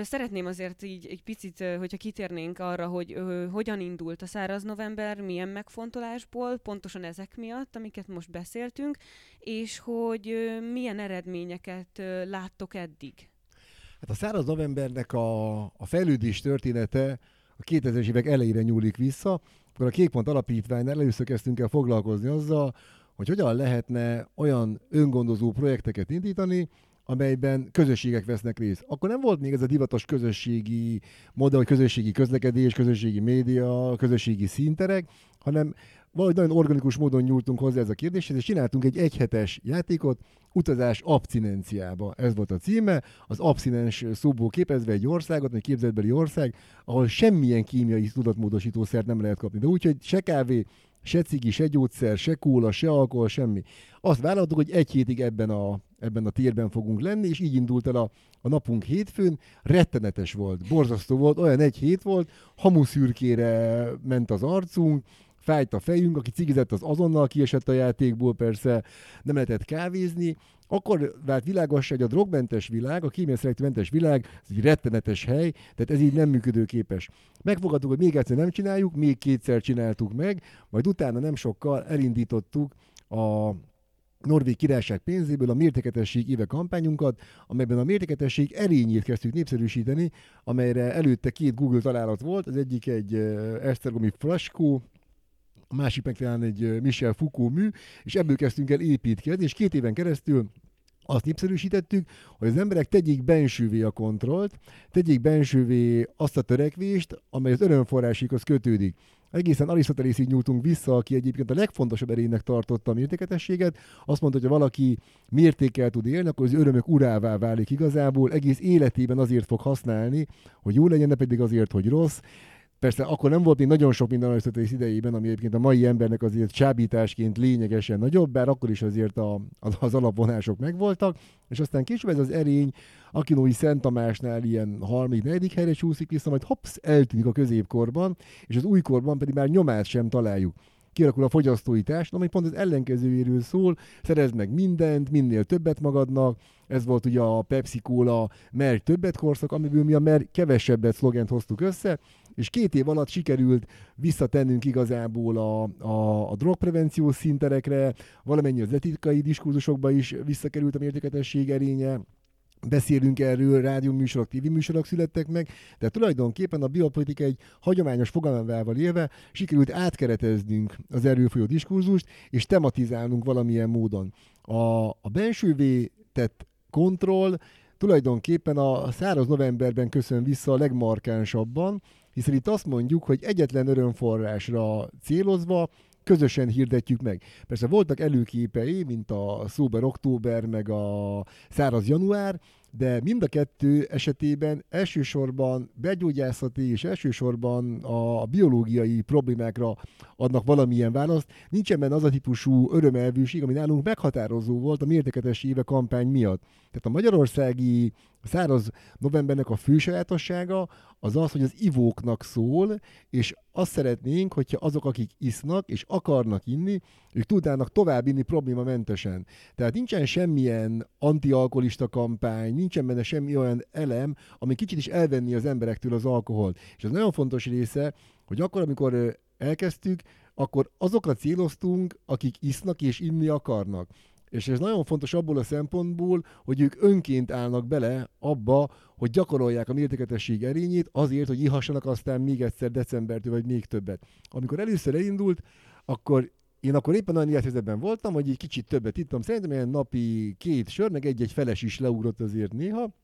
Szeretném azért így egy picit, hogyha kitérnénk arra, hogy hogyan indult a száraz november, milyen megfontolásból, pontosan ezek miatt, amiket most beszéltünk, és hogy milyen eredményeket láttok eddig. Hát a száraz novembernek a, a fejlődés története a 2000-es évek elejére nyúlik vissza, akkor a Kékpont Alapítványnál először kezdtünk el foglalkozni azzal, hogy hogyan lehetne olyan öngondozó projekteket indítani, amelyben közösségek vesznek részt. Akkor nem volt még ez a divatos közösségi modell, közösségi közlekedés, közösségi média, közösségi színterek, hanem valahogy nagyon organikus módon nyúltunk hozzá ez a kérdéshez, és csináltunk egy egyhetes játékot, utazás abszinenciába. Ez volt a címe, az abszinens szóból képezve egy országot, egy képzetbeli ország, ahol semmilyen kémiai tudatmódosítószert nem lehet kapni. De úgyhogy se kávé, se cigi, se gyógyszer, se kóla, se alkohol, semmi. Azt vállaltuk, hogy egy hétig ebben a, ebben a térben fogunk lenni, és így indult el a, a napunk hétfőn. Rettenetes volt, borzasztó volt, olyan egy hét volt, hamuszürkére ment az arcunk, fájt a fejünk, aki cigizett, az azonnal kiesett a játékból, persze nem lehetett kávézni, akkor vált világos, hogy a drogmentes világ, a kémiaszelektőmentes világ, ez egy rettenetes hely, tehát ez így nem működőképes. Megfogadtuk, hogy még egyszer nem csináljuk, még kétszer csináltuk meg, majd utána nem sokkal elindítottuk a Norvég királyság pénzéből a mértéketesség éve kampányunkat, amelyben a mértéketesség erényét kezdtük népszerűsíteni, amelyre előtte két Google találat volt, az egyik egy Esztergomi Flaskó, a másik meg talán egy Michel Foucault mű, és ebből kezdtünk el építkezni, és két éven keresztül azt népszerűsítettük, hogy az emberek tegyék bensővé a kontrollt, tegyék bensővé azt a törekvést, amely az örömforrásikhoz kötődik. Egészen Arisztotelészig nyúltunk vissza, aki egyébként a legfontosabb erénynek tartotta a mértéketességet. Azt mondta, hogy ha valaki mértékkel tud élni, akkor az örömök urává válik igazából, egész életében azért fog használni, hogy jó legyen, ne pedig azért, hogy rossz. Persze akkor nem volt még nagyon sok minden Arisztotelész idejében, ami egyébként a mai embernek azért csábításként lényegesen nagyobb, bár akkor is azért a, az alapvonások megvoltak, és aztán később ez az erény Akinói Szent Tamásnál ilyen harmadik, negyedik helyre csúszik vissza, majd hopsz, eltűnik a középkorban, és az újkorban pedig már nyomát sem találjuk kialakul a fogyasztói társadalom, ami pont az ellenkezőjéről szól, szerez meg mindent, minél többet magadnak, ez volt ugye a Pepsi Cola mer többet korszak, amiből mi a mer kevesebbet szlogent hoztuk össze, és két év alatt sikerült visszatennünk igazából a, a, a drogprevenciós szinterekre, valamennyi az etikai diskurzusokba is visszakerült a mértéketesség erénye, beszélünk erről, rádióműsorok, tévéműsorok születtek meg, de tulajdonképpen a biopolitika egy hagyományos fogalmával élve sikerült átkereteznünk az erőfolyó diskurzust, és tematizálnunk valamilyen módon. A, a bensővé tett kontroll tulajdonképpen a száraz novemberben köszön vissza a legmarkánsabban, hiszen itt azt mondjuk, hogy egyetlen örömforrásra célozva közösen hirdetjük meg. Persze voltak előképei, mint a Szóber Október, meg a Száraz Január, de mind a kettő esetében elsősorban begyógyászati és elsősorban a biológiai problémákra adnak valamilyen választ. Nincsen benne az a típusú örömelvűség, ami nálunk meghatározó volt a mértéketes éve kampány miatt. Tehát a magyarországi száraz novembernek a fő sajátossága az az, hogy az ivóknak szól, és azt szeretnénk, hogyha azok, akik isznak és akarnak inni, ők tudnának tovább inni problémamentesen. Tehát nincsen semmilyen antialkoholista kampány, nincsen benne semmi olyan elem, ami kicsit is elvenni az emberektől az alkoholt. És ez nagyon fontos része, hogy akkor, amikor elkezdtük, akkor azokra céloztunk, akik isznak és inni akarnak. És ez nagyon fontos abból a szempontból, hogy ők önként állnak bele abba, hogy gyakorolják a mértéketesség erényét azért, hogy ihassanak aztán még egyszer decembertől, vagy még többet. Amikor először elindult, akkor én akkor éppen olyan élethelyzetben voltam, hogy egy kicsit többet ittam. Szerintem ilyen napi két sör, meg egy-egy feles is leugrott azért néha.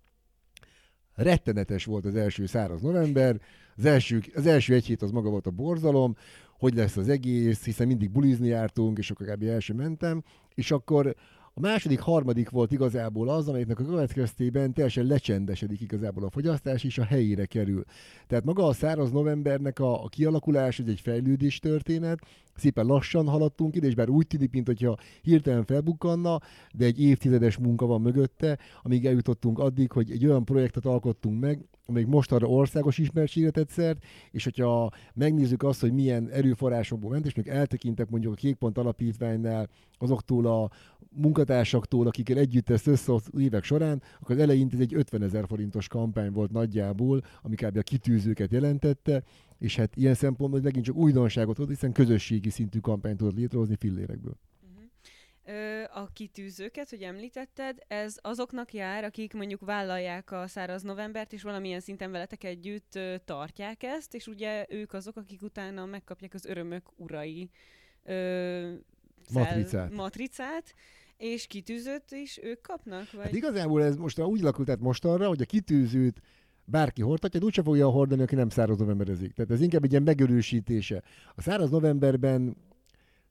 Rettenetes volt az első száraz november, az első, az első egy hét az maga volt a borzalom, hogy lesz az egész, hiszen mindig bulizni jártunk, és akkor kb. első mentem, és akkor a második, harmadik volt igazából az, amelyiknek a következtében teljesen lecsendesedik igazából a fogyasztás, és a helyére kerül. Tehát maga a száraz novembernek a, a kialakulás, ez egy fejlődés történet, szépen lassan haladtunk ide, és bár úgy tűnik, mint hogyha hirtelen felbukkanna, de egy évtizedes munka van mögötte, amíg eljutottunk addig, hogy egy olyan projektet alkottunk meg, amelyik most arra országos ismertségre tett szert, és hogyha megnézzük azt, hogy milyen erőforrásokból ment, és még eltekintek mondjuk a Kékpont Alapítványnál azoktól a munkatársaktól, akikkel együtt ezt össze az évek során, akkor az ez egy 50 ezer forintos kampány volt nagyjából, ami kb. a kitűzőket jelentette, és hát ilyen szempontból megint csak újdonságot volt, hiszen közösségi szintű kampányt tudott létrehozni fillérekből. A kitűzőket, hogy említetted, ez azoknak jár, akik mondjuk vállalják a száraz novembert, és valamilyen szinten veletek együtt tartják ezt, és ugye ők azok, akik utána megkapják az örömök urai ö, matricát. matricát, és kitűzőt is ők kapnak? Vagy? Hát igazából ez most úgy alakult tehát most arra, hogy a kitűzőt bárki hordhatja, de úgyse fogja hordani, aki nem száraz novemberezik. Tehát ez inkább egy ilyen megerősítése. A száraz novemberben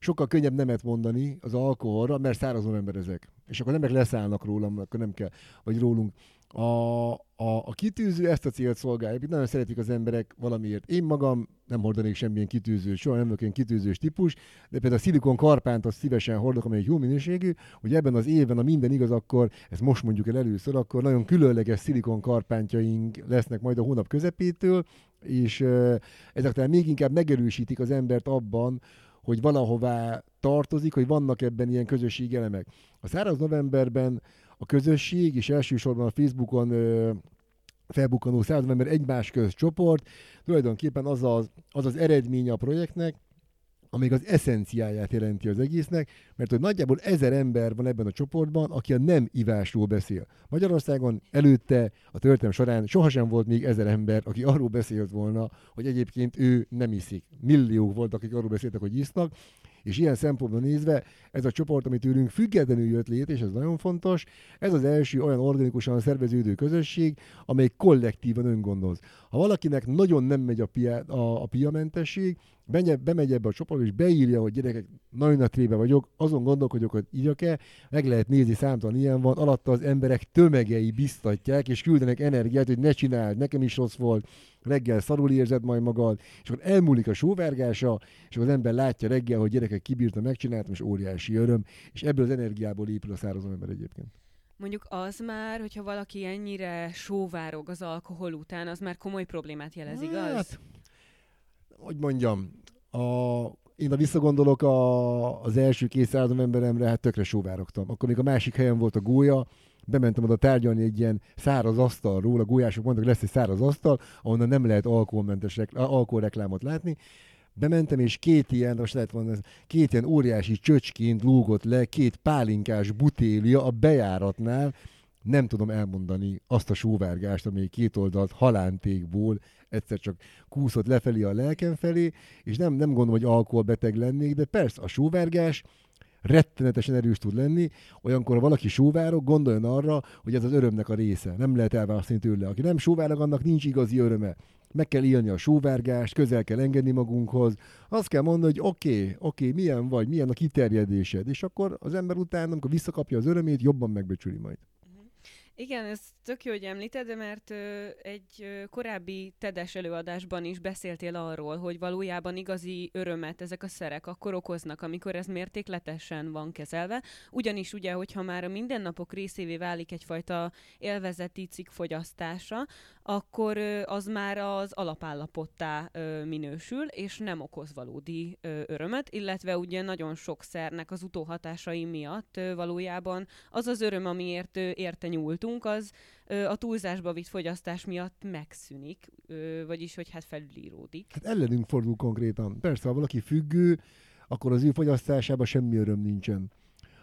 sokkal könnyebb nemet mondani az alkoholra, mert száraz novemberezek. És akkor nem leszállnak rólam, akkor nem kell, vagy rólunk. A, a, a kitűző ezt a célt szolgálja. Nagyon szeretik az emberek valamiért. Én magam nem hordanék semmilyen kitűző, soha nem vagyok ilyen kitűzős típus, de például a szilikon karpánt azt szívesen hordok, amely jó minőségű, hogy ebben az évben, a minden igaz, akkor, ezt most mondjuk el először, akkor nagyon különleges szilikon karpántjaink lesznek majd a hónap közepétől, és ezek talán még inkább megerősítik az embert abban, hogy valahová tartozik, hogy vannak ebben ilyen közösségi elemek. A száraz novemberben a közösség, és elsősorban a Facebookon ö, felbukkanó száraz november egymás köz csoport, tulajdonképpen az az, az az eredménye a projektnek, amíg az eszenciáját jelenti az egésznek, mert hogy nagyjából ezer ember van ebben a csoportban, aki a nem ivásról beszél. Magyarországon előtte a történelem során sohasem volt még ezer ember, aki arról beszélt volna, hogy egyébként ő nem iszik. Milliók voltak, akik arról beszéltek, hogy isznak, és ilyen szempontból nézve ez a csoport, ami tőlünk függetlenül jött lét, és ez nagyon fontos, ez az első olyan organikusan szerveződő közösség, amely kollektívan öngondoz. Ha valakinek nagyon nem megy a, pia, a, a piamentesség, bemegy, bemegy ebbe a csoportba, és beírja, hogy gyerekek, nagyon a trébe vagyok, azon gondolkodok, hogy írjak-e, meg lehet nézni, számtalan ilyen van, alatta az emberek tömegei biztatják, és küldenek energiát, hogy ne csináld, nekem is rossz volt, reggel szarul érzed majd magad, és akkor elmúlik a sóvárgása, és akkor az ember látja reggel, hogy gyerekek kibírta, megcsináltam, és óriási öröm, és ebből az energiából épül a szárazon ember egyébként. Mondjuk az már, hogyha valaki ennyire sóvárog az alkohol után, az már komoly problémát jelez, igaz? Hogy mondjam, a, én a visszagondolok a, az első század emberemre, hát tökre sóvárogtam. Akkor még a másik helyen volt a gólya, bementem oda tárgyalni egy ilyen száraz asztalról, a gólyások mondtak, lesz egy száraz asztal, ahonnan nem lehet alkoholmentes alkoholreklámot látni. Bementem, és két ilyen, most lehet mondani, két ilyen óriási csöcsként lúgott le, két pálinkás butélia a bejáratnál, nem tudom elmondani azt a sóvárgást, ami két oldalt halántékból egyszer csak kúszott lefelé a lelkem felé, és nem, nem gondolom, hogy alkoholbeteg lennék, de persze a sóvárgás rettenetesen erős tud lenni, olyankor, ha valaki sóvárok, gondoljon arra, hogy ez az örömnek a része. Nem lehet elválasztani tőle. Aki nem sóvárog, annak nincs igazi öröme. Meg kell élni a sóvárgást, közel kell engedni magunkhoz. Azt kell mondani, hogy oké, okay, oké, okay, milyen vagy, milyen a kiterjedésed. És akkor az ember után, amikor visszakapja az örömét, jobban megbecsüli majd. Igen, ez tök jó, hogy említed, mert ö, egy ö, korábbi tedes előadásban is beszéltél arról, hogy valójában igazi örömet ezek a szerek akkor okoznak, amikor ez mértékletesen van kezelve. Ugyanis ugye, hogyha már a mindennapok részévé válik egyfajta élvezeti cikk fogyasztása, akkor ö, az már az alapállapottá ö, minősül, és nem okoz valódi ö, örömet, illetve ugye nagyon sok szernek az utóhatásai miatt ö, valójában az az öröm, amiért ö, érte nyúlt voltunk, az ö, a túlzásba vitt fogyasztás miatt megszűnik, ö, vagyis hogy hát felülíródik. Hát ellenünk fordul konkrétan. Persze, ha valaki függő, akkor az ő fogyasztásában semmi öröm nincsen.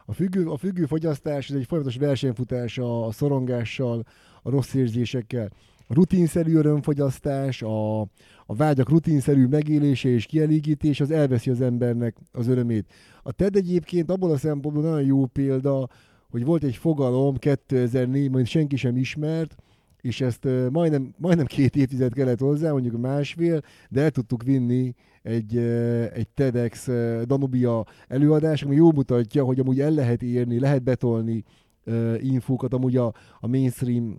A függő, a függő fogyasztás ez egy folyamatos versenyfutás a, a szorongással, a rossz érzésekkel. A rutinszerű örömfogyasztás, a, a vágyak rutinszerű megélése és kielégítés, az elveszi az embernek az örömét. A TED egyébként abból a szempontból nagyon jó példa, hogy volt egy fogalom 2004-ben, senki sem ismert, és ezt majdnem, majdnem két évtized kellett hozzá, mondjuk másfél, de el tudtuk vinni egy, egy TEDx Danubia előadás, ami jól mutatja, hogy amúgy el lehet érni, lehet betolni infókat amúgy a, a mainstream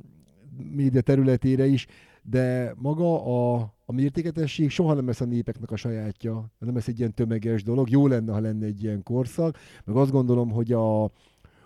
média területére is, de maga a, a mértéketesség soha nem lesz a népeknek a sajátja, nem lesz egy ilyen tömeges dolog. Jó lenne, ha lenne egy ilyen korszak, meg azt gondolom, hogy a,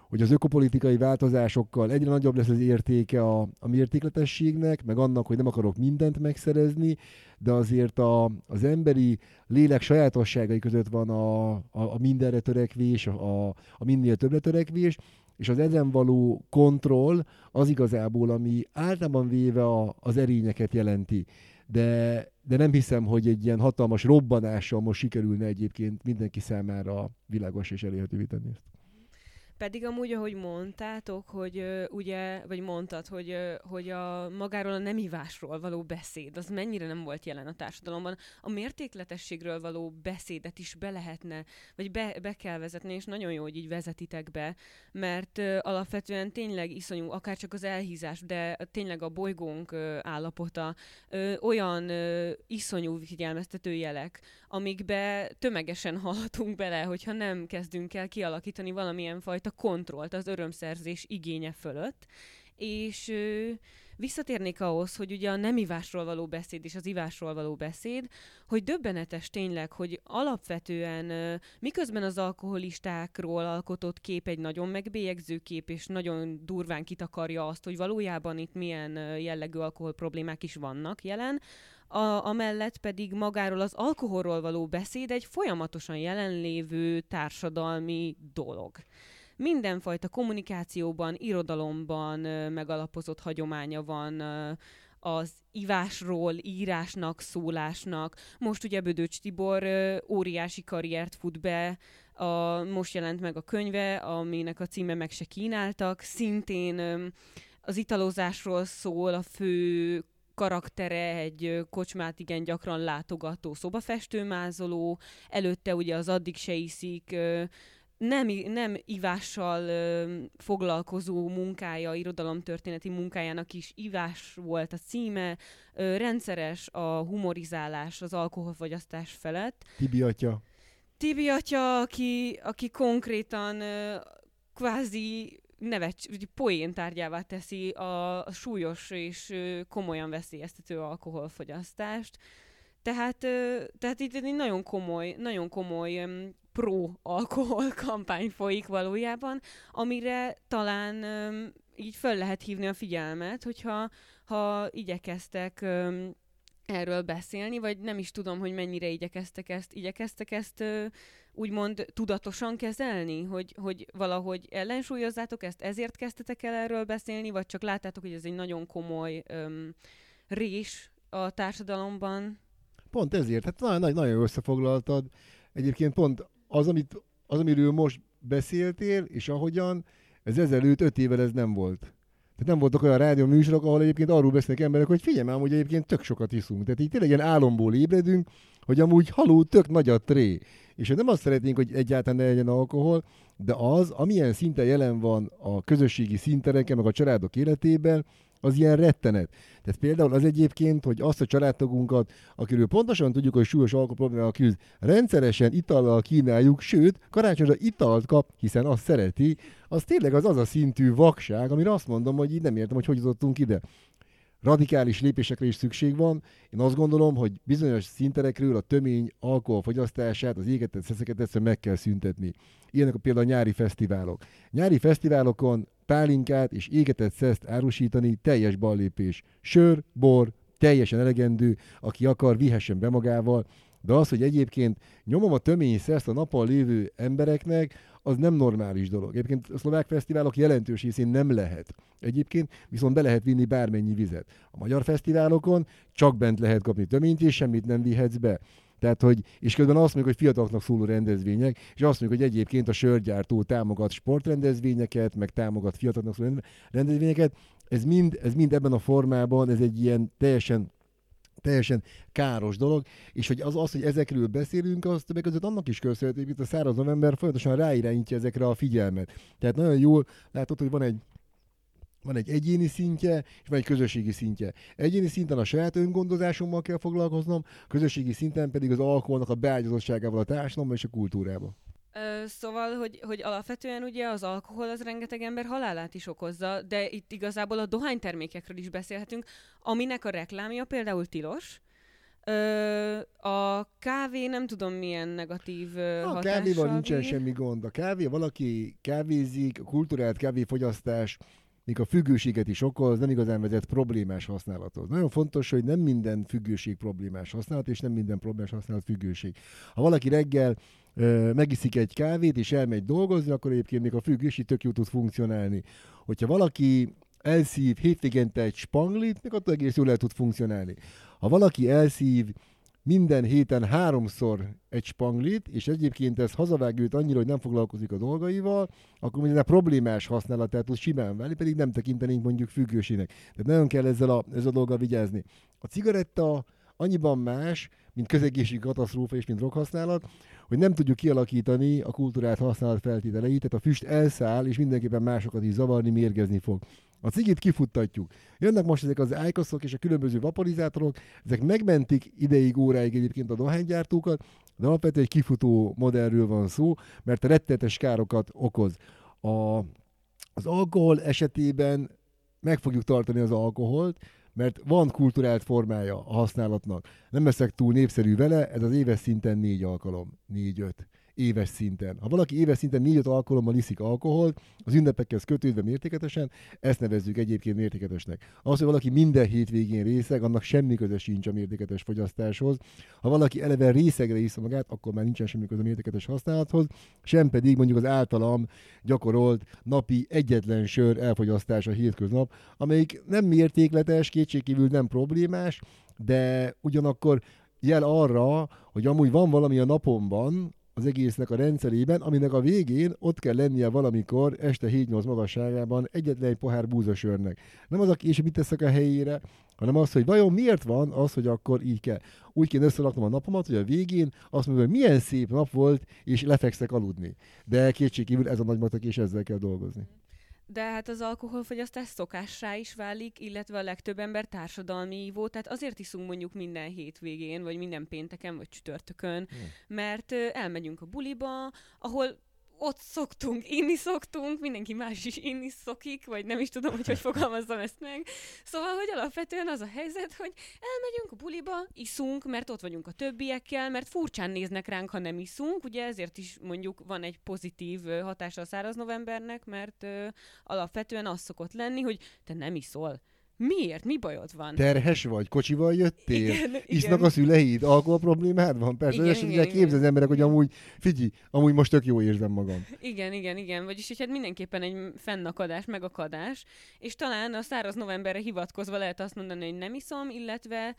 hogy az ökopolitikai változásokkal egyre nagyobb lesz az értéke a, a mértékletességnek, meg annak, hogy nem akarok mindent megszerezni, de azért a, az emberi lélek sajátosságai között van a, a, a mindenre törekvés, a, a minél többre törekvés, és az ezen való kontroll az igazából, ami általában véve a, az erényeket jelenti. De, de nem hiszem, hogy egy ilyen hatalmas robbanással most sikerülne egyébként mindenki számára világos és elérhetővé tenni ezt. Pedig amúgy, ahogy mondtátok, hogy ugye, vagy mondtad, hogy, hogy a magáról a nemivásról való beszéd, az mennyire nem volt jelen a társadalomban. A mértékletességről való beszédet is be lehetne, vagy be, be kell vezetni, és nagyon jó, hogy így vezetitek be, mert alapvetően tényleg iszonyú, akár csak az elhízás, de tényleg a bolygónk állapota olyan iszonyú figyelmeztető jelek, amikbe tömegesen hallhatunk bele, hogyha nem kezdünk el kialakítani valamilyen fajta kontrollt az örömszerzés igénye fölött, és ö, visszatérnék ahhoz, hogy ugye a nem ivásról való beszéd és az ivásról való beszéd, hogy döbbenetes tényleg, hogy alapvetően ö, miközben az alkoholistákról alkotott kép egy nagyon megbélyegző kép, és nagyon durván kitakarja azt, hogy valójában itt milyen jellegű alkohol problémák is vannak jelen, a, amellett pedig magáról az alkoholról való beszéd egy folyamatosan jelenlévő társadalmi dolog. Mindenfajta kommunikációban, irodalomban megalapozott hagyománya van az ivásról, írásnak, szólásnak. Most ugye Bödöcs Tibor óriási karriert fut be, a, most jelent meg a könyve, aminek a címe meg se kínáltak. Szintén az italozásról szól, a fő karaktere egy kocsmát igen gyakran látogató szobafestőmázoló, előtte ugye az addig se iszik, nem, nem ivással ö, foglalkozó munkája, irodalomtörténeti munkájának is ivás volt a címe, ö, rendszeres a humorizálás az alkoholfogyasztás felett. Tibi atya. Tibi atya, aki, aki konkrétan ö, kvázi nevet, poén tárgyává teszi a, a súlyos és komolyan veszélyeztető alkoholfogyasztást. Tehát, tehát itt egy nagyon komoly, nagyon komoly pro-alkohol kampány folyik valójában, amire talán így föl lehet hívni a figyelmet, hogyha ha igyekeztek erről beszélni, vagy nem is tudom, hogy mennyire igyekeztek ezt, igyekeztek ezt úgymond tudatosan kezelni, hogy, hogy valahogy ellensúlyozzátok ezt, ezért kezdtetek el erről beszélni, vagy csak láttátok, hogy ez egy nagyon komoly öm, rés a társadalomban? Pont ezért, hát nagyon, nagyon összefoglaltad. Egyébként pont az, amit, az, amiről most beszéltél, és ahogyan, ez ezelőtt öt évvel ez nem volt. Tehát nem voltak olyan rádió műsorok, ahol egyébként arról beszélnek emberek, hogy figyelj már, hogy egyébként tök sokat iszunk. Tehát így tényleg ilyen álomból ébredünk, hogy amúgy haló tök nagy a tré. És nem azt szeretnénk, hogy egyáltalán ne legyen alkohol, de az, amilyen szinten jelen van a közösségi szintereken, meg a családok életében, az ilyen rettenet. Tehát például az egyébként, hogy azt a családtagunkat, akiről pontosan tudjuk, hogy súlyos alkoholproblémával küzd, rendszeresen itallal kínáljuk, sőt, karácsonyra italt kap, hiszen azt szereti, az tényleg az az a szintű vakság, amire azt mondom, hogy így nem értem, hogy hogy jutottunk ide radikális lépésekre is szükség van. Én azt gondolom, hogy bizonyos szinterekről a tömény alkoholfogyasztását, az égetett szeszeket egyszerűen meg kell szüntetni. Ilyenek a például a nyári fesztiválok. Nyári fesztiválokon pálinkát és égetett szeszt árusítani teljes ballépés. Sör, bor, teljesen elegendő, aki akar, vihessen be magával, de az, hogy egyébként nyomom a tömény szeszt a napon lévő embereknek, az nem normális dolog. Egyébként a szlovák fesztiválok jelentős részén nem lehet. Egyébként viszont be lehet vinni bármennyi vizet. A magyar fesztiválokon csak bent lehet kapni töményt, és semmit nem vihetsz be. Tehát, hogy, és közben azt mondjuk, hogy fiataloknak szóló rendezvények, és azt mondjuk, hogy egyébként a sörgyártó támogat sportrendezvényeket, meg támogat fiataloknak szóló rendezvényeket. Ez mind, ez mind ebben a formában, ez egy ilyen teljesen teljesen káros dolog, és hogy az, az hogy ezekről beszélünk, az többek között annak is köszönhető, hogy itt a száraz november folyamatosan ráirányítja ezekre a figyelmet. Tehát nagyon jól látod, hogy van egy van egy egyéni szintje, és van egy közösségi szintje. Egyéni szinten a saját öngondozásommal kell foglalkoznom, közösségi szinten pedig az alkoholnak a beágyazottságával a társadalomban és a kultúrában. Szóval, hogy, hogy alapvetően ugye az alkohol az rengeteg ember halálát is okozza, de itt igazából a dohánytermékekről is beszélhetünk, aminek a reklámja például tilos, Ö, a kávé nem tudom milyen negatív A hatással kávéval nincsen bír. semmi gond. A kávé, valaki kávézik, a kulturált kávéfogyasztás, még a függőséget is okoz, nem igazán vezet problémás használathoz. Nagyon fontos, hogy nem minden függőség problémás használat, és nem minden problémás használat függőség. Ha valaki reggel ö, megiszik egy kávét, és elmegy dolgozni, akkor egyébként még a függőség tök jó tud funkcionálni. Hogyha valaki elszív hétvégente egy spanglit, még attól egész jól el tud funkcionálni. Ha valaki elszív minden héten háromszor egy spanglit, és egyébként ez hazavág őt annyira, hogy nem foglalkozik a dolgaival, akkor minden problémás használatát tud simán válni, pedig nem tekintenénk mondjuk függőségnek. Tehát nagyon kell ezzel a, ezzel a dolggal vigyázni. A cigaretta annyiban más, mint közegészségügyi katasztrófa és mint droghasználat, hogy nem tudjuk kialakítani a kultúrát használat feltételeit, tehát a füst elszáll, és mindenképpen másokat is zavarni, mérgezni fog. A cigit kifuttatjuk. Jönnek most ezek az ájkoszok és a különböző vaporizátorok, ezek megmentik ideig, óráig egyébként a dohánygyártókat, de alapvetően egy kifutó modellről van szó, mert rettetes károkat okoz. A, az alkohol esetében meg fogjuk tartani az alkoholt, mert van kulturált formája a használatnak. Nem leszek túl népszerű vele, ez az éves szinten négy alkalom, négy-öt éves szinten. Ha valaki éves szinten négy-öt alkalommal iszik alkoholt, az ünnepekhez kötődve mértéketesen, ezt nevezzük egyébként mértéketesnek. Az, hogy valaki minden hétvégén részeg, annak semmi köze sincs a mértéketes fogyasztáshoz. Ha valaki eleve részegre iszza magát, akkor már nincsen semmi köze a mértéketes használathoz, sem pedig mondjuk az általam gyakorolt napi egyetlen sör elfogyasztása hétköznap, amelyik nem mértékletes, kétségkívül nem problémás, de ugyanakkor jel arra, hogy amúgy van valami a napomban, az egésznek a rendszerében, aminek a végén ott kell lennie valamikor este 7-8 magasságában egyetlen egy pohár búzasörnek. Nem az, aki és mit teszek a helyére, hanem az, hogy vajon miért van az, hogy akkor így kell. Úgy kéne összeraknom a napomat, hogy a végén azt mondom, hogy milyen szép nap volt, és lefekszek aludni. De kétségkívül ez a nagymatok, és ezzel kell dolgozni. De hát az alkoholfogyasztás szokássá is válik, illetve a legtöbb ember társadalmi ívó, tehát azért iszunk mondjuk minden hétvégén, vagy minden pénteken, vagy csütörtökön, mert ö, elmegyünk a buliba, ahol ott szoktunk, inni szoktunk, mindenki más is inni szokik, vagy nem is tudom, hogy hogy fogalmazzam ezt meg. Szóval, hogy alapvetően az a helyzet, hogy elmegyünk a buliba, iszunk, mert ott vagyunk a többiekkel, mert furcsán néznek ránk, ha nem iszunk, ugye ezért is mondjuk van egy pozitív hatása a száraz novembernek, mert ö, alapvetően az szokott lenni, hogy te nem iszol. Miért? Mi bajod van? Terhes vagy, kocsival jöttél, igen, isznak igen. a szüleid, alkohol problémád van? Persze, Igen, és igen, igen. képzel az emberek, hogy amúgy, figyelj, amúgy most tök jó érzem magam. Igen, igen, igen. Vagyis, hogy hát mindenképpen egy fennakadás, megakadás, és talán a száraz novemberre hivatkozva lehet azt mondani, hogy nem iszom, illetve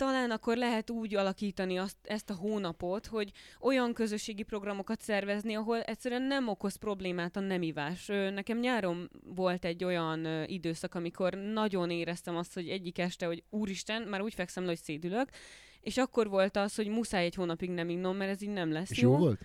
talán akkor lehet úgy alakítani azt, ezt a hónapot, hogy olyan közösségi programokat szervezni, ahol egyszerűen nem okoz problémát a nem ivás. Ö, Nekem nyáron volt egy olyan időszak, amikor nagyon éreztem azt, hogy egyik este, hogy úristen, már úgy fekszem le, hogy szédülök, és akkor volt az, hogy muszáj egy hónapig nem innom, mert ez így nem lesz És jó. jó volt?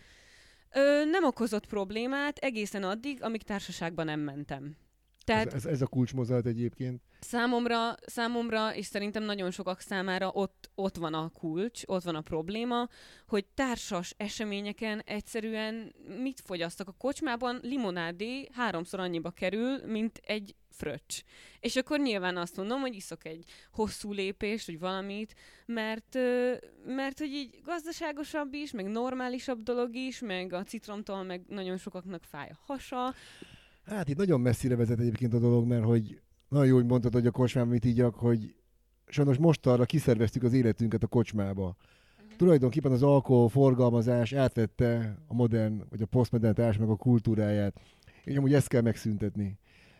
Ö, nem okozott problémát egészen addig, amíg társaságban nem mentem. Tehát ez, ez, ez a kulcsmozat egyébként. Számomra, számomra, és szerintem nagyon sokak számára ott, ott van a kulcs, ott van a probléma, hogy társas eseményeken egyszerűen mit fogyasztak a kocsmában, limonádé háromszor annyiba kerül, mint egy fröccs. És akkor nyilván azt mondom, hogy iszok egy hosszú lépést, vagy valamit, mert, mert hogy így gazdaságosabb is, meg normálisabb dolog is, meg a citromtól meg nagyon sokaknak fáj a hasa. Hát itt nagyon messzire vezet egyébként a dolog, mert hogy nagyon jó, hogy mondtad, hogy a kocsmában mit ígyak, hogy sajnos most arra kiszerveztük az életünket a kocsmába. Uh-huh. Tulajdonképpen az alkohol forgalmazás átvette a modern, vagy a posztmodern társadalmak a kultúráját, és amúgy ezt kell megszüntetni.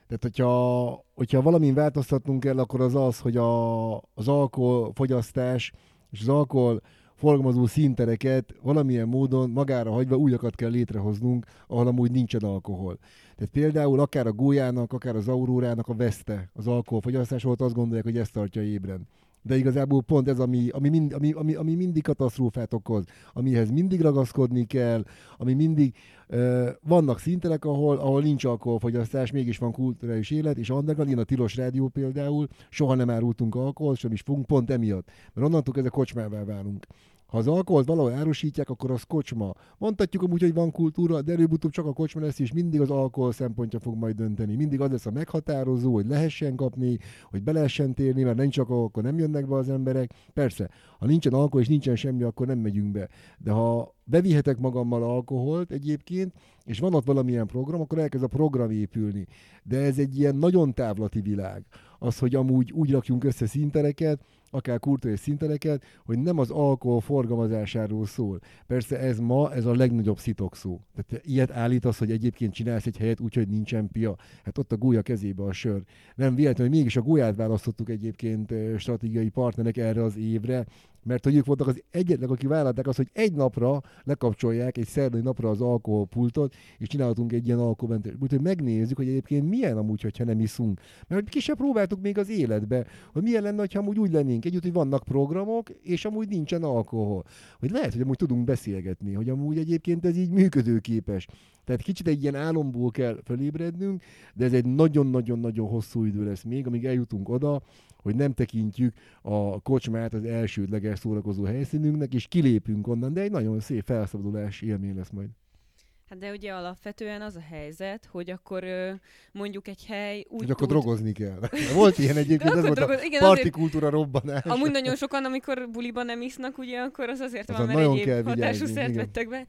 Tehát, hogyha, hogyha valamin változtatnunk kell, akkor az az, hogy a, az alkoholfogyasztás és az alkohol forgalmazó színtereket valamilyen módon magára hagyva újakat kell létrehoznunk, ahol amúgy nincsen alkohol. Tehát például akár a gólyának, akár az aurórának a veszte az alkoholfogyasztás volt, azt gondolják, hogy ezt tartja ébren de igazából pont ez, ami, ami, mind, ami, ami, ami mindig katasztrófát okoz, amihez mindig ragaszkodni kell, ami mindig uh, vannak szintelek, ahol, ahol nincs alkoholfogyasztás, mégis van kulturális élet, és annak én a Tilos Rádió például soha nem árultunk alkoholt, sem is fogunk pont emiatt, mert onnantól a kocsmává válunk. Ha az alkoholt valahol árusítják, akkor az kocsma. Mondhatjuk amúgy, hogy van kultúra, de előbb-utóbb csak a kocsma lesz, és mindig az alkohol szempontja fog majd dönteni. Mindig az lesz a meghatározó, hogy lehessen kapni, hogy be lehessen térni, mert nincs csak akkor nem jönnek be az emberek. Persze, ha nincsen alkohol és nincsen semmi, akkor nem megyünk be. De ha bevihetek magammal alkoholt egyébként, és van ott valamilyen program, akkor elkezd a program épülni. De ez egy ilyen nagyon távlati világ. Az, hogy amúgy úgy rakjunk össze szintereket, akár kulturális szintereket, hogy nem az alkohol forgalmazásáról szól. Persze ez ma, ez a legnagyobb szó. Tehát ilyet állítasz, hogy egyébként csinálsz egy helyet úgy, hogy nincsen pia. Hát ott a gólya kezébe a sör. Nem véletlenül, hogy mégis a gólyát választottuk egyébként stratégiai partnerek erre az évre, mert hogy ők voltak az egyetlen, akik vállalták azt, hogy egy napra lekapcsolják, egy szerdai napra az alkoholpultot, és csinálhatunk egy ilyen alkoholmentes. Úgyhogy megnézzük, hogy egyébként milyen amúgy, hogyha nem iszunk. Mert hogy ki próbáltuk még az életbe, hogy milyen lenne, ha amúgy úgy lennénk együtt, hogy vannak programok, és amúgy nincsen alkohol. Hogy lehet, hogy amúgy tudunk beszélgetni, hogy amúgy egyébként ez így működőképes. Tehát kicsit egy ilyen álomból kell felébrednünk, de ez egy nagyon-nagyon-nagyon hosszú idő lesz még, amíg eljutunk oda, hogy nem tekintjük a kocsmát az elsődleges szórakozó helyszínünknek, és kilépünk onnan, de egy nagyon szép felszabadulás élmény lesz majd. Hát de ugye alapvetően az a helyzet, hogy akkor mondjuk egy hely úgy Hogy akkor tud... drogozni kell. Volt ilyen egyébként, ez volt drogoz... a Igen, parti kultúra robbanás. Amúgy nagyon sokan, amikor buliban nem isznak, ugye, akkor az azért az van, mert egyéb hatású szert vettek be.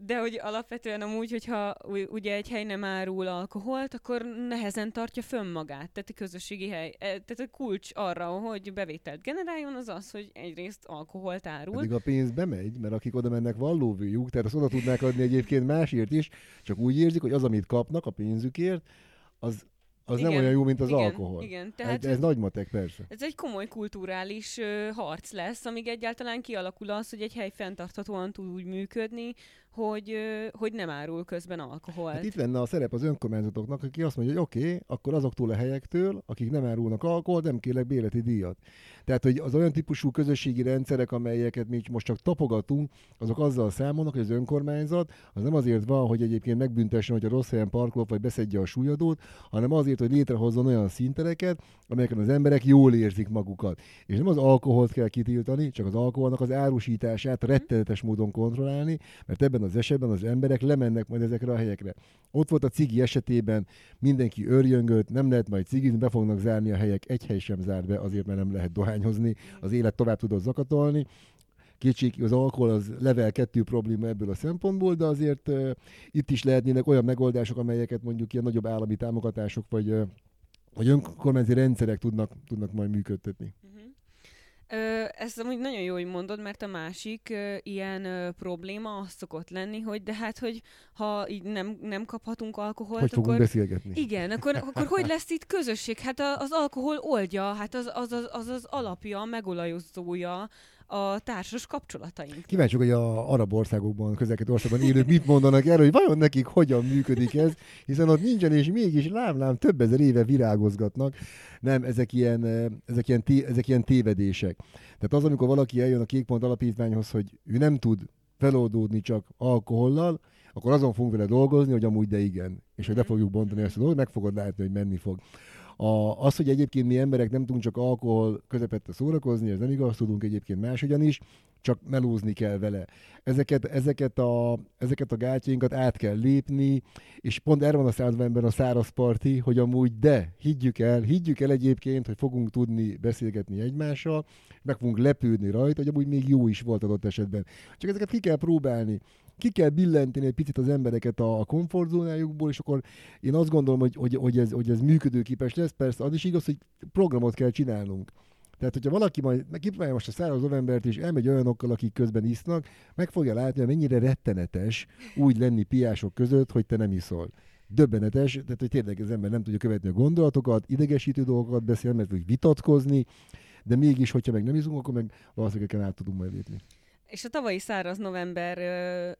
De hogy alapvetően amúgy, hogyha ugye egy hely nem árul alkoholt, akkor nehezen tartja fönn magát. Tehát a közösségi hely, e, tehát a kulcs arra, hogy bevételt generáljon, az az, hogy egyrészt alkoholt árul. Pedig a pénz bemegy, mert akik oda mennek van lóvőjük, tehát azt oda tudnák adni egyébként másért is, csak úgy érzik, hogy az, amit kapnak a pénzükért, az az igen, nem olyan jó, mint az igen, alkohol. Igen, tehát ez, ez nagy matek, persze. Ez egy komoly kulturális uh, harc lesz, amíg egyáltalán kialakul az, hogy egy hely fenntarthatóan tud úgy működni, hogy, hogy nem árul közben alkohol. Hát itt lenne a szerep az önkormányzatoknak, aki azt mondja, hogy oké, okay, akkor azoktól a helyektől, akik nem árulnak alkohol, nem kérlek béleti díjat. Tehát, hogy az olyan típusú közösségi rendszerek, amelyeket mi most csak tapogatunk, azok azzal számolnak, hogy az önkormányzat az nem azért van, hogy egyébként megbüntessen, hogy a rossz helyen parkol, vagy beszedje a súlyadót, hanem azért, hogy létrehozzon olyan szintereket, amelyeken az emberek jól érzik magukat. És nem az alkoholt kell kitiltani, csak az alkoholnak az árusítását rettenetes módon kontrollálni, mert ebben az esetben az emberek lemennek majd ezekre a helyekre. Ott volt a cigi esetében, mindenki örjöngött, nem lehet majd cigizni, be fognak zárni a helyek, egy hely sem zár be, azért mert nem lehet dohányozni, az élet tovább tudod zakatolni. Kétség, az alkohol az level 2 probléma ebből a szempontból, de azért uh, itt is lehetnének olyan megoldások, amelyeket mondjuk ilyen nagyobb állami támogatások vagy, uh, vagy önkormányzati rendszerek tudnak, tudnak majd működtetni. Uh-huh. Ez amúgy nagyon jó, hogy mondod, mert a másik ilyen probléma az szokott lenni, hogy de hát, hogy ha így nem, nem kaphatunk alkoholt, hogy akkor... beszélgetni? Igen, akkor, akkor hogy lesz itt közösség? Hát az alkohol oldja, hát az az, az, az, az alapja, megolajozója a társas kapcsolataink. Kíváncsiak, hogy a arab országokban, közelket országban élők mit mondanak erről, hogy vajon nekik hogyan működik ez, hiszen ott nincsen, és mégis lám-lám több ezer éve virágozgatnak. Nem, ezek ilyen, ezek ilyen, té, ezek ilyen tévedések. Tehát az, amikor valaki eljön a Kékpont alapítványhoz, hogy ő nem tud feloldódni csak alkohollal, akkor azon fogunk vele dolgozni, hogy amúgy de igen. És hogy le fogjuk bontani ezt a dolgot, meg fogod látni, hogy menni fog. A, az, hogy egyébként mi emberek nem tudunk csak alkohol közepette szórakozni, ez nem igaz, tudunk egyébként máshogyan is, csak melózni kell vele. Ezeket, ezeket, a, ezeket a gátjainkat át kell lépni, és pont erre van a században a száraz parti, hogy amúgy de, higgyük el, higgyük el egyébként, hogy fogunk tudni beszélgetni egymással, meg fogunk lepődni rajta, hogy amúgy még jó is volt adott esetben. Csak ezeket ki kell próbálni ki kell billenteni egy picit az embereket a komfortzónájukból, és akkor én azt gondolom, hogy, hogy, hogy, ez, hogy ez működőképes lesz. Persze az is igaz, hogy programot kell csinálnunk. Tehát, hogyha valaki majd kipróbálja most a száraz novembert, és elmegy olyanokkal, akik közben isznak, meg fogja látni, hogy mennyire rettenetes úgy lenni piások között, hogy te nem iszol. Döbbenetes, tehát hogy tényleg az ember nem tudja követni a gondolatokat, idegesítő dolgokat beszél, mert tud vitatkozni, de mégis, hogyha meg nem iszunk, akkor meg valószínűleg át tudunk majd lépni. És a tavalyi száraz novemberről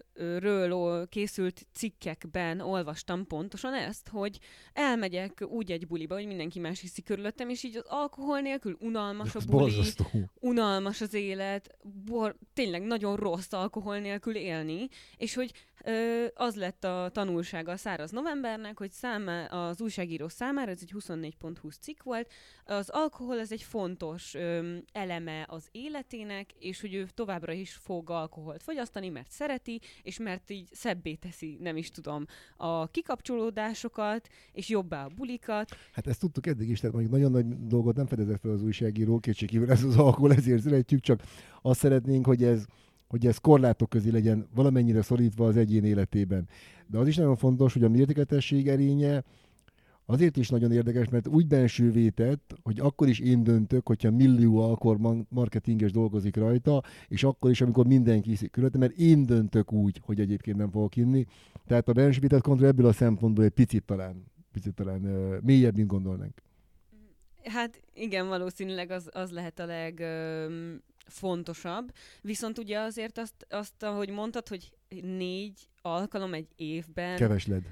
készült cikkekben olvastam pontosan ezt, hogy elmegyek úgy egy buliba, hogy mindenki más hiszi körülöttem, és így az alkohol nélkül unalmas a buli, borzasztó. unalmas az élet, bor, tényleg nagyon rossz alkohol nélkül élni, és hogy az lett a tanulsága a száraz novembernek, hogy számá, az újságíró számára, ez egy 24.20 cikk volt, az alkohol ez egy fontos ö, eleme az életének, és hogy ő továbbra is fog alkoholt fogyasztani, mert szereti, és mert így szebbé teszi, nem is tudom, a kikapcsolódásokat, és jobbá a bulikat. Hát ezt tudtuk eddig is, tehát mondjuk nagyon nagy dolgot nem fedezett fel az újságíró, kétségkívül ez az alkohol, ezért szeretjük, csak azt szeretnénk, hogy ez, hogy ez korlátok közé legyen valamennyire szorítva az egyén életében. De az is nagyon fontos, hogy a mértékletesség erénye azért is nagyon érdekes, mert úgy bensővé tett, hogy akkor is én döntök, hogyha millió alkor marketinges dolgozik rajta, és akkor is, amikor mindenki iszik körülöttem, mert én döntök úgy, hogy egyébként nem fogok inni. Tehát a bensővé kontroll ebből a szempontból egy picit talán, picit talán uh, mélyebb, mint gondolnánk. Hát igen, valószínűleg az, az lehet a leg... Ö, fontosabb, viszont ugye azért azt, azt, ahogy mondtad, hogy négy alkalom egy évben... Kevesled.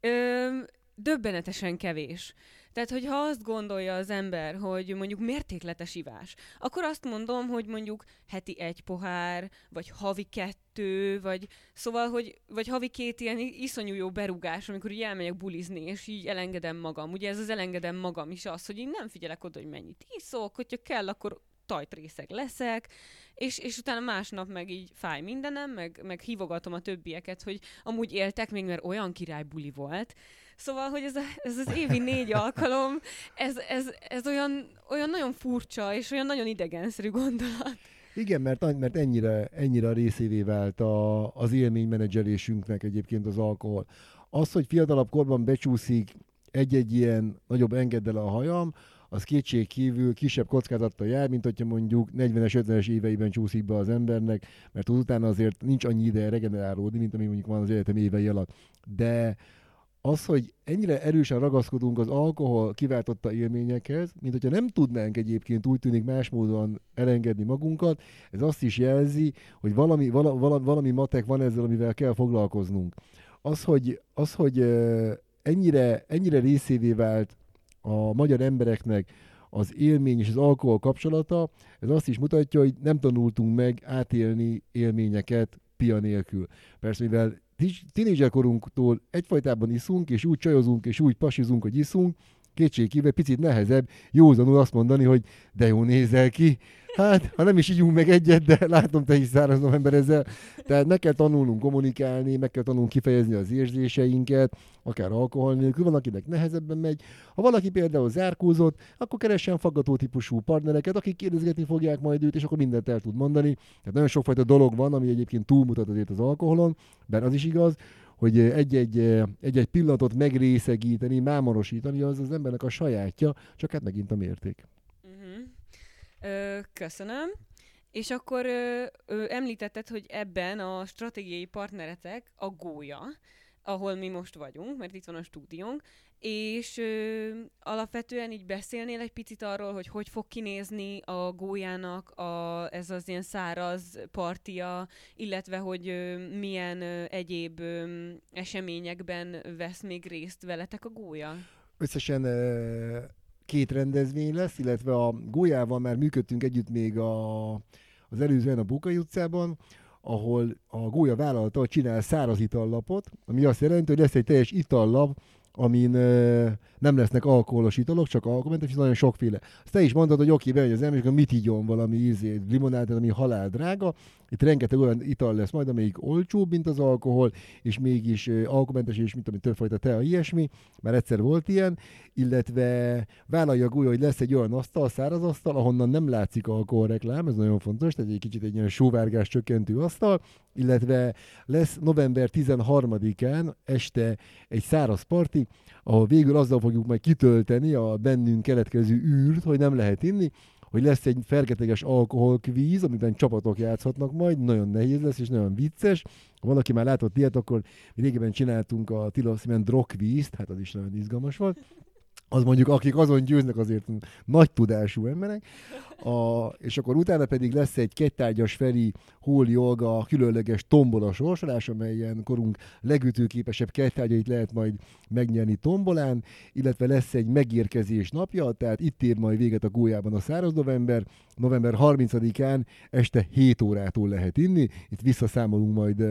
Ö, döbbenetesen kevés. Tehát, hogyha azt gondolja az ember, hogy mondjuk mértékletes ivás, akkor azt mondom, hogy mondjuk heti egy pohár, vagy havi kettő, vagy szóval, hogy vagy havi két ilyen iszonyú jó berugás, amikor így elmegyek bulizni, és így elengedem magam. Ugye ez az elengedem magam is az, hogy én nem figyelek oda, hogy mennyit iszok, hogyha kell, akkor tajtrészeg leszek, és, és utána másnap meg így fáj mindenem, meg, meg hívogatom a többieket, hogy amúgy éltek még, mert olyan király buli volt. Szóval, hogy ez, a, ez az évi négy alkalom, ez, ez, ez olyan, olyan nagyon furcsa, és olyan nagyon idegenszerű gondolat. Igen, mert, mert ennyire, ennyire a részévé vált a, az élménymenedzselésünknek egyébként az alkohol. Az, hogy fiatalabb korban becsúszik egy-egy ilyen nagyobb engeddel a hajam, az kétség kívül kisebb kockázattal jár, mint hogyha mondjuk 40-es, 50-es éveiben csúszik be az embernek, mert utána azért nincs annyi ideje regenerálódni, mint ami mondjuk van az életem évei alatt. De az, hogy ennyire erősen ragaszkodunk az alkohol kiváltotta élményekhez, mint hogyha nem tudnánk egyébként úgy tűnik más módon elengedni magunkat, ez azt is jelzi, hogy valami, vala, vala, valami matek van ezzel, amivel kell foglalkoznunk. Az, hogy, az, hogy ennyire, ennyire részévé vált a magyar embereknek az élmény és az alkohol kapcsolata, ez azt is mutatja, hogy nem tanultunk meg átélni élményeket pia nélkül. Persze, mivel tínédzserkorunktól egyfajtában iszunk, és úgy csajozunk, és úgy pasizunk, hogy iszunk, kétségkívül picit nehezebb józanul azt mondani, hogy de jó nézel ki. Hát, ha nem is ígyunk meg egyet, de látom, te is száraz november ezzel. Tehát meg kell tanulnunk kommunikálni, meg kell tanulnunk kifejezni az érzéseinket, akár alkohol nélkül, van, akinek nehezebben megy. Ha valaki például zárkózott, akkor keressen faggató típusú partnereket, akik kérdezgetni fogják majd őt, és akkor mindent el tud mondani. Tehát nagyon sokfajta dolog van, ami egyébként túlmutat azért az alkoholon, bár az is igaz, hogy egy-egy, egy-egy pillanatot megrészegíteni, mámorosítani, az az embernek a sajátja, csak hát megint a mérték. Uh-huh. Ö, köszönöm. És akkor ö, ö, említetted, hogy ebben a stratégiai partneretek a gólya, ahol mi most vagyunk, mert itt van a stúdiónk, és ö, alapvetően így beszélnél egy picit arról, hogy hogy fog kinézni a gólyának a, ez az ilyen száraz partia, illetve hogy ö, milyen ö, egyéb ö, eseményekben vesz még részt veletek a gólya? Összesen ö, két rendezvény lesz, illetve a gólyával már működtünk együtt még a, az előzően a Bukai utcában, ahol a gólya vállalata csinál száraz itallapot, ami azt jelenti, hogy lesz egy teljes itallap, amin ö, nem lesznek alkoholos italok, csak alkoholmentes, és nagyon sokféle. Azt te is mondtad, hogy oké, bemegy az ember, és mit igyon valami ízét, limonádát, ami halál drága. Itt rengeteg olyan ital lesz majd, amelyik olcsóbb, mint az alkohol, és mégis alkoholmentes, és mint tudom, többfajta tea, ilyesmi, már egyszer volt ilyen, illetve vállalja úgy, hogy lesz egy olyan asztal, száraz asztal, ahonnan nem látszik alkoholreklám, ez nagyon fontos, tehát egy kicsit egy ilyen sóvárgás csökkentő asztal, illetve lesz november 13-án este egy száraz parti, ahol végül azzal fogjuk majd kitölteni a bennünk keletkező űrt, hogy nem lehet inni, hogy lesz egy fergeteges alkoholkvíz, amiben csapatok játszhatnak majd, nagyon nehéz lesz és nagyon vicces. Ha valaki már látott ilyet, akkor mi régebben csináltunk a Tiloszimen drogkvízt, hát az is nagyon izgalmas volt az mondjuk, akik azon győznek, azért nagy tudású emberek, a, és akkor utána pedig lesz egy kettárgyas Feri Hóli Olga különleges tombola sorsolás, amelyen korunk legütőképesebb kettárgyait lehet majd megnyerni tombolán, illetve lesz egy megérkezés napja, tehát itt ér majd véget a gólyában a száraz november, november 30-án este 7 órától lehet inni, itt visszaszámolunk majd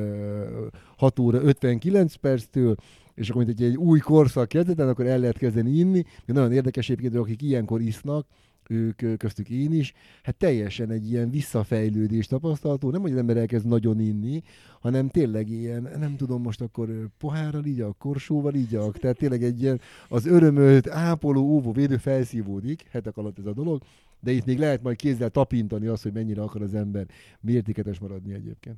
6 óra 59 perctől, és akkor mint egy, egy új korszak kezdeten, akkor el lehet kezdeni inni. De nagyon érdekes egyébként, akik ilyenkor isznak, ők köztük én is, hát teljesen egy ilyen visszafejlődés tapasztalható, nem hogy az ember elkezd nagyon inni, hanem tényleg ilyen, nem tudom most akkor pohárral így, korsóval így, tehát tényleg egy ilyen az örömöt ápoló, óvó, védő felszívódik, hetek alatt ez a dolog, de itt még lehet majd kézzel tapintani azt, hogy mennyire akar az ember mértéketes maradni egyébként.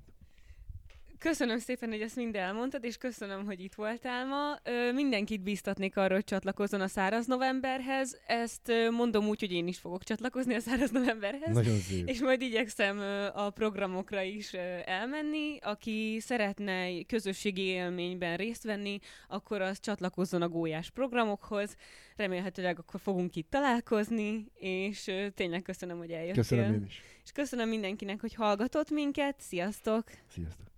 Köszönöm szépen, hogy ezt mind elmondtad, és köszönöm, hogy itt voltál ma. Ö, mindenkit bíztatnék arra, hogy csatlakozzon a száraz novemberhez. Ezt ö, mondom úgy, hogy én is fogok csatlakozni a száraz novemberhez. Nagyon szép. És majd igyekszem ö, a programokra is elmenni. Aki szeretne közösségi élményben részt venni, akkor az csatlakozzon a gólyás programokhoz. Remélhetőleg akkor fogunk itt találkozni, és tényleg köszönöm, hogy eljöttél. Köszönöm én is. És köszönöm mindenkinek, hogy hallgatott minket. Sziasztok! Sziasztok!